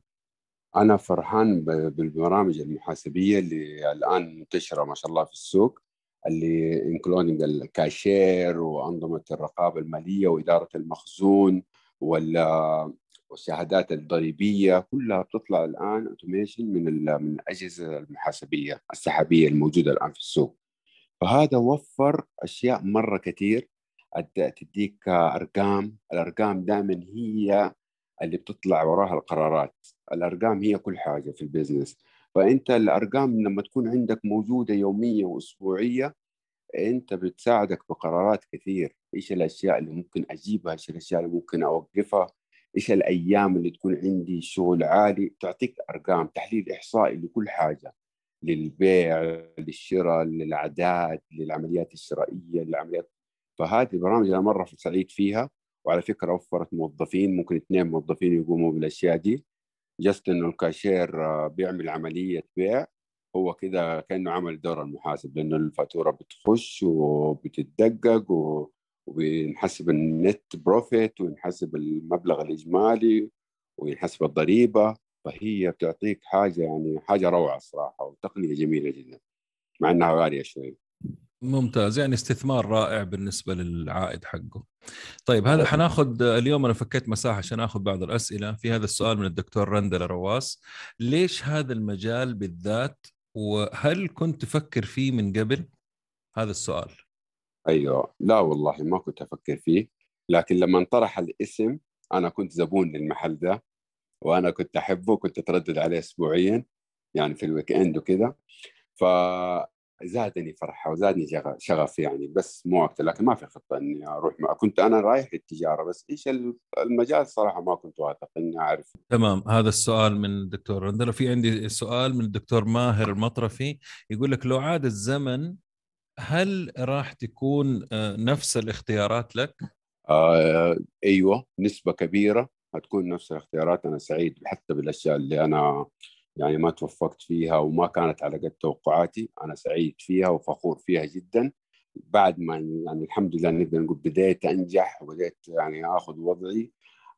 أنا فرحان بالبرامج المحاسبية اللي الآن منتشرة ما شاء الله في السوق. اللي including الكاشير وأنظمة الرقابة المالية وإدارة المخزون والشهادات الضريبية كلها بتطلع الآن automation من من الأجهزة المحاسبية السحابية الموجودة الآن في السوق. فهذا وفر أشياء مرة كثير. تديك أرقام. الأرقام دائما هي اللي بتطلع وراها القرارات. الأرقام هي كل حاجة في ال business. فأنت الأرقام لما تكون عندك موجودة يومية وأسبوعية أنت بتساعدك بقرارات كثير. إيش الأشياء اللي ممكن أجيبها؟ إيش الأشياء اللي ممكن أوقفها؟ إيش الأيام اللي تكون عندي شغل عالي؟ تعطيك أرقام تحليل إحصائي لكل حاجة. للبيع للشراء للأعداد للعمليات الشرائية للعمليات. فهذه البرامج أنا مرة سعيد فيها وعلى فكرة وفرت موظفين ممكن اثنين موظفين يقوموا بالأشياء دي. just إنه الكاشير آه، بيعمل عملية بيع هو كده كأنه عمل دور المحاسب لأنه الفاتورة بتخش وبتتدقق وبينحسب ال net profit وينحسب المبلغ الإجمالي وينحسب الضريبة. فهي بتعطيك حاجة يعني حاجة روعة صراحة وتقنية جميلة جدا مع إنها غالية شوي. ممتاز يعني استثمار رائع بالنسبة للعائد حقه. طيب هذا حناخذ اليوم أنا فكيت مساحة عشان آخذ بعض الأسئلة. في هذا السؤال من الدكتور رندل رواس ليش هذا المجال بالذات؟ وهل كنت تفكر فيه من قبل؟ هذا السؤال. أيوه. لا والله ما كنت أفكر فيه. لكن لما انطرح الاسم أنا كنت زبون للمحل ده وأنا كنت أحبه كنت أتردد عليه اسبوعيا يعني في ال weekend وكذا. ف زادني فرحة وزادني شغف يعني بس مو أكثر لكن ما في خطة إني أروح ما كنت أنا رايح للتجارة بس إيش المجال صراحة ما كنت واثق إني أعرف. تمام هذا السؤال من الدكتور. رندل في عندي سؤال من الدكتور ماهر المطرفي يقول لك لو عاد الزمن هل راح تكون آه، نفس الاختيارات لك؟ آه أيوه نسبة كبيرة هتكون نفس الاختيارات. أنا سعيد حتى بالأشياء اللي أنا يعني ما توفقت فيها وما كانت على قد توقعاتي أنا سعيد فيها وفخور فيها جدا بعد ما يعني الحمد لله نقدر نقول بديت أنجح وبديت يعني آخذ وضعي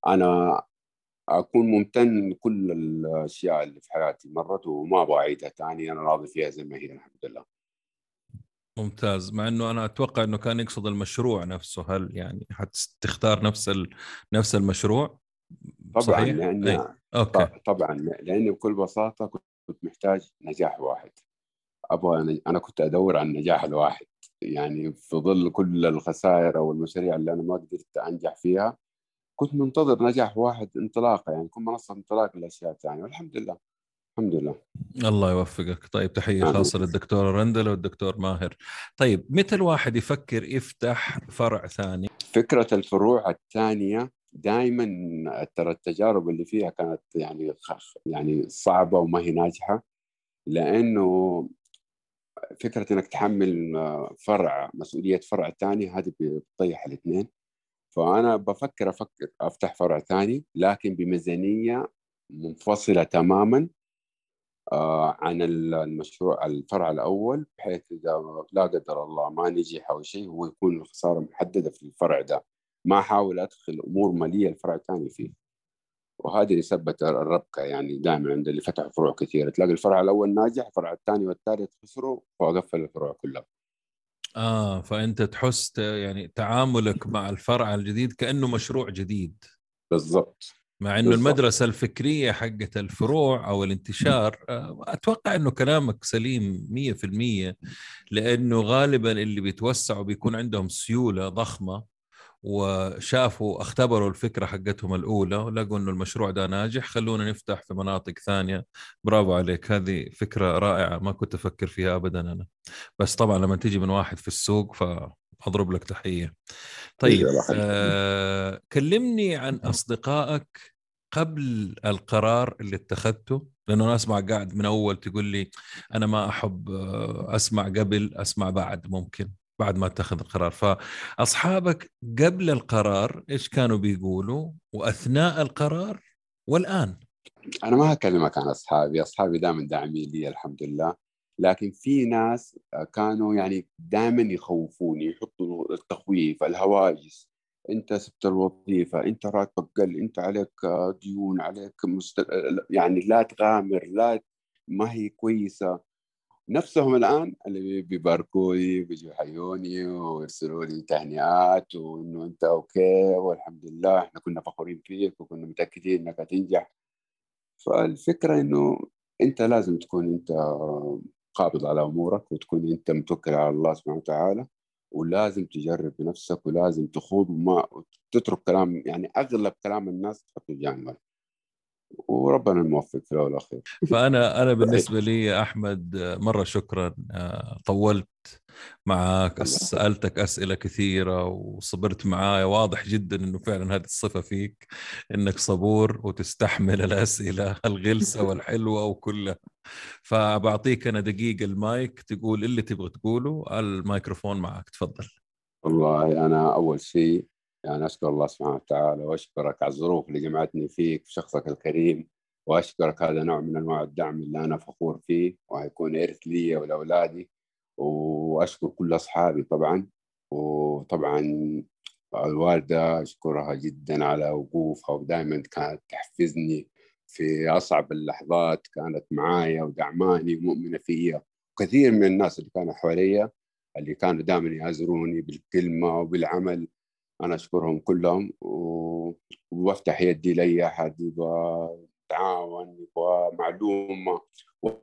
أنا أكون ممتن لكل الأشياء اللي في حياتي مرت وما أبغى أعيدها ثاني أنا راضي فيها زي ما هي الحمد لله ممتاز مع إنه أنا أتوقع إنه كان يقصد المشروع نفسه هل يعني حتختار نفس نفس المشروع طبعا صحيح؟ لأن أي. أوكي. طبعا لأني بكل بساطة كنت محتاج نجاح واحد. أبغى أنا كنت أدور عن النجاح الواحد. يعني في ظل كل الخسائر أو المشاريع اللي أنا ما قدرت أنجح فيها كنت منتظر نجاح واحد انطلاقه يعني كنت منصة انطلاق للاشياء الثانية. والحمد لله. الحمد لله. الله يوفقك. طيب تحية آمين. خاصة للدكتور رندل والدكتور ماهر. طيب متى الواحد يفكر يفتح فرع ثاني؟ فكرة الفروع الثانية دائما ترى التجارب اللي فيها كانت يعني يعني صعبة وما هي ناجحة لأنه فكرة إنك تحمل فرع مسؤولية فرع ثاني هذه بتطيح الاثنين. فأنا بفكر أفكر أفتح فرع ثاني لكن بميزانية منفصلة تماما آه، عن المشروع الفرع الأول بحيث إذا لا قدر الله ما نجح أو شيء هو يكون الخسارة محددة في الفرع ده. ما أحاول أدخل أمور مالية الفرع الثاني فيه. وهذه اللي سبت الربكة يعني دائما عند اللي فتحوا فروع كثيرة. تلاقي الفرع الأول ناجح الفرع الثاني والثالث خسروا فقفل الفروع كلها. آه فأنت تحس يعني تعاملك مع الفرع الجديد كأنه مشروع جديد. بالضبط. مع إنه بالضبط. المدرسة الفكرية حقت الفروع أو الانتشار آه، أتوقع إنه كلامك سليم 100% لأنه غالبا اللي بيتوسعوا بيكون عندهم سيولة ضخمة. وشافوا اختبروا الفكرة حقتهم الأولى ولقوا إنه المشروع ده ناجح خلونا نفتح في مناطق ثانية. برافو عليك هذه فكرة رائعة ما كنت أفكر فيها ابدا أنا. بس طبعا لما تيجي من واحد في السوق فأضرب لك تحية. طيب يخليك. آه كلمني عن أصدقائك قبل القرار اللي اتخذته لأنه أنا اسمع قاعد من أول تقول لي أنا ما أحب آه، أسمع قبل أسمع بعد ممكن. بعد ما اتخذ القرار. فأصحابك قبل القرار إيش كانوا بيقولوا؟ وأثناء القرار والآن. أنا ما هكلمك عن أصحابي أصحابي دائما داعمين لي الحمد لله. لكن في ناس كانوا يعني دائما يخوفوني يحطوا التخويف الهواجس. أنت سبت الوظيفة أنت راتبك قل أنت عليك ديون عليك مست... يعني لا تغامر لا ما هي كويسة. نفسهم الآن اللي بيباركوا لي يحيوني ويرسلوا لي تهنئات وإنه أنت أوكي والحمد لله إحنا كنا فخورين فيك وكنا متأكدين إنك هتنجح. فالفكرة إنه أنت لازم تكون أنت قابض على أمورك وتكون أنت متوكل على الله سبحانه وتعالى ولازم تجرب بنفسك ولازم تخوض وما تترك كلام يعني أغلب كلام الناس تحطه جانبا وربنا الموفق في الأول والأخير. فأنا أنا بالنسبة لي يا أحمد مرة شكرا. آه، طولت معك. سألتك أسئلة كثيرة وصبرت معايا. واضح جدا إنه فعلا هذه الصفة فيك إنك صبور وتستحمل الأسئلة الغلسة والحلوة وكلها. فبعطيك أنا دقيقه المايك تقول اللي تبغى تقوله الميكروفون معك تفضل. والله أنا أول شيء يعني أشكر الله سبحانه وتعالى وأشكرك على الظروف اللي جمعتني فيك في شخصك الكريم وأشكرك هذا نوع من أنواع الدعم اللي أنا فخور فيه وهيكون إرث لي ولأولادي. وأشكر كل أصحابي طبعا. وطبعا الوالدة أشكرها جدا على وقوفها ودائما كانت تحفزني في أصعب اللحظات كانت معايا ودعماني ومؤمنة فيا. كثير من الناس اللي كانوا حواليا اللي كانوا دائما يعذروني بالكلمة وبالعمل أنا أشكرهم كلهم و- وأفتح يدي لأي أحد يبغى يتعاون يبغى معلومة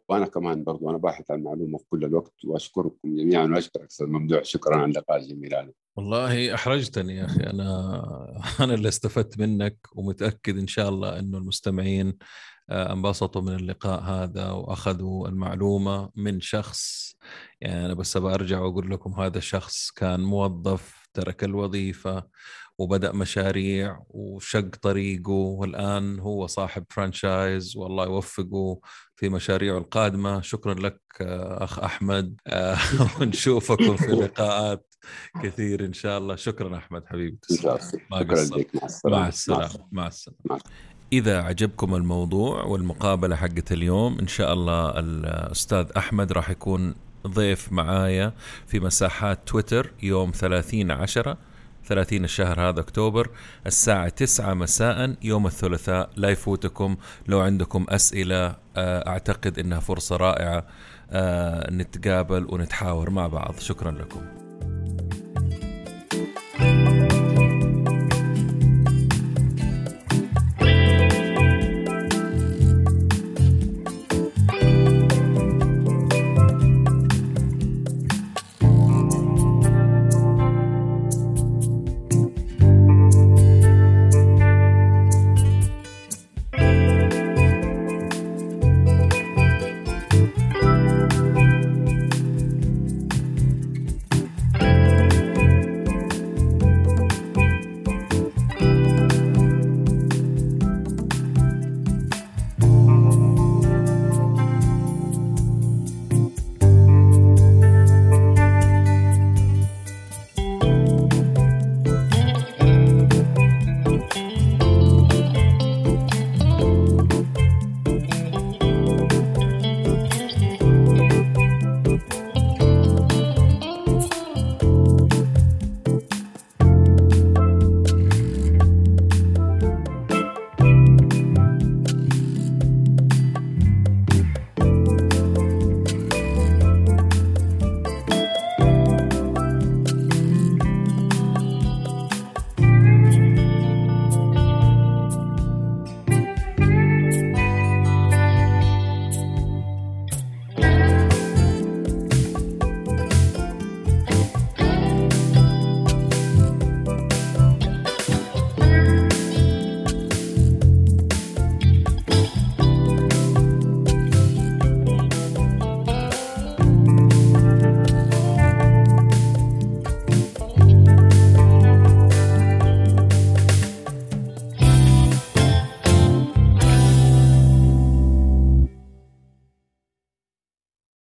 وأنا كمان برضو أنا باحث عن معلومة في كل الوقت وأشكركم جميعا وأشكرك أستاذ ممدوح شكرا على اللقاء الجميل هذا. والله أحرجتني يا أخي أنا أنا اللي استفدت منك ومتأكد إن شاء الله إنه المستمعين آه، انبسطوا من اللقاء هذا وأخذوا المعلومة من شخص يعني أنا بس برجع وأقول لكم هذا الشخص كان موظف ترك الوظيفة وبدأ مشاريع وشق طريقه والآن هو صاحب فرانشايز والله يوفقه في مشاريعه القادمة. شكرا لك آه، أخ أحمد. آه، ونشوفكم في لقاءات كثير إن شاء الله. شكرا أحمد حبيبي إن. ما. لك. مع السلامة. مع مع إذا عجبكم الموضوع والمقابلة حقت اليوم إن شاء الله الأستاذ أحمد راح يكون ضيف معايا في مساحات تويتر يوم 30 عشرة 30 الشهر هذا أكتوبر الساعة 9 مساء يوم الثلاثاء. لا يفوتكم لو عندكم أسئلة آه، أعتقد إنها فرصة رائعة آه، نتقابل ونتحاور مع بعض. شكرا لكم.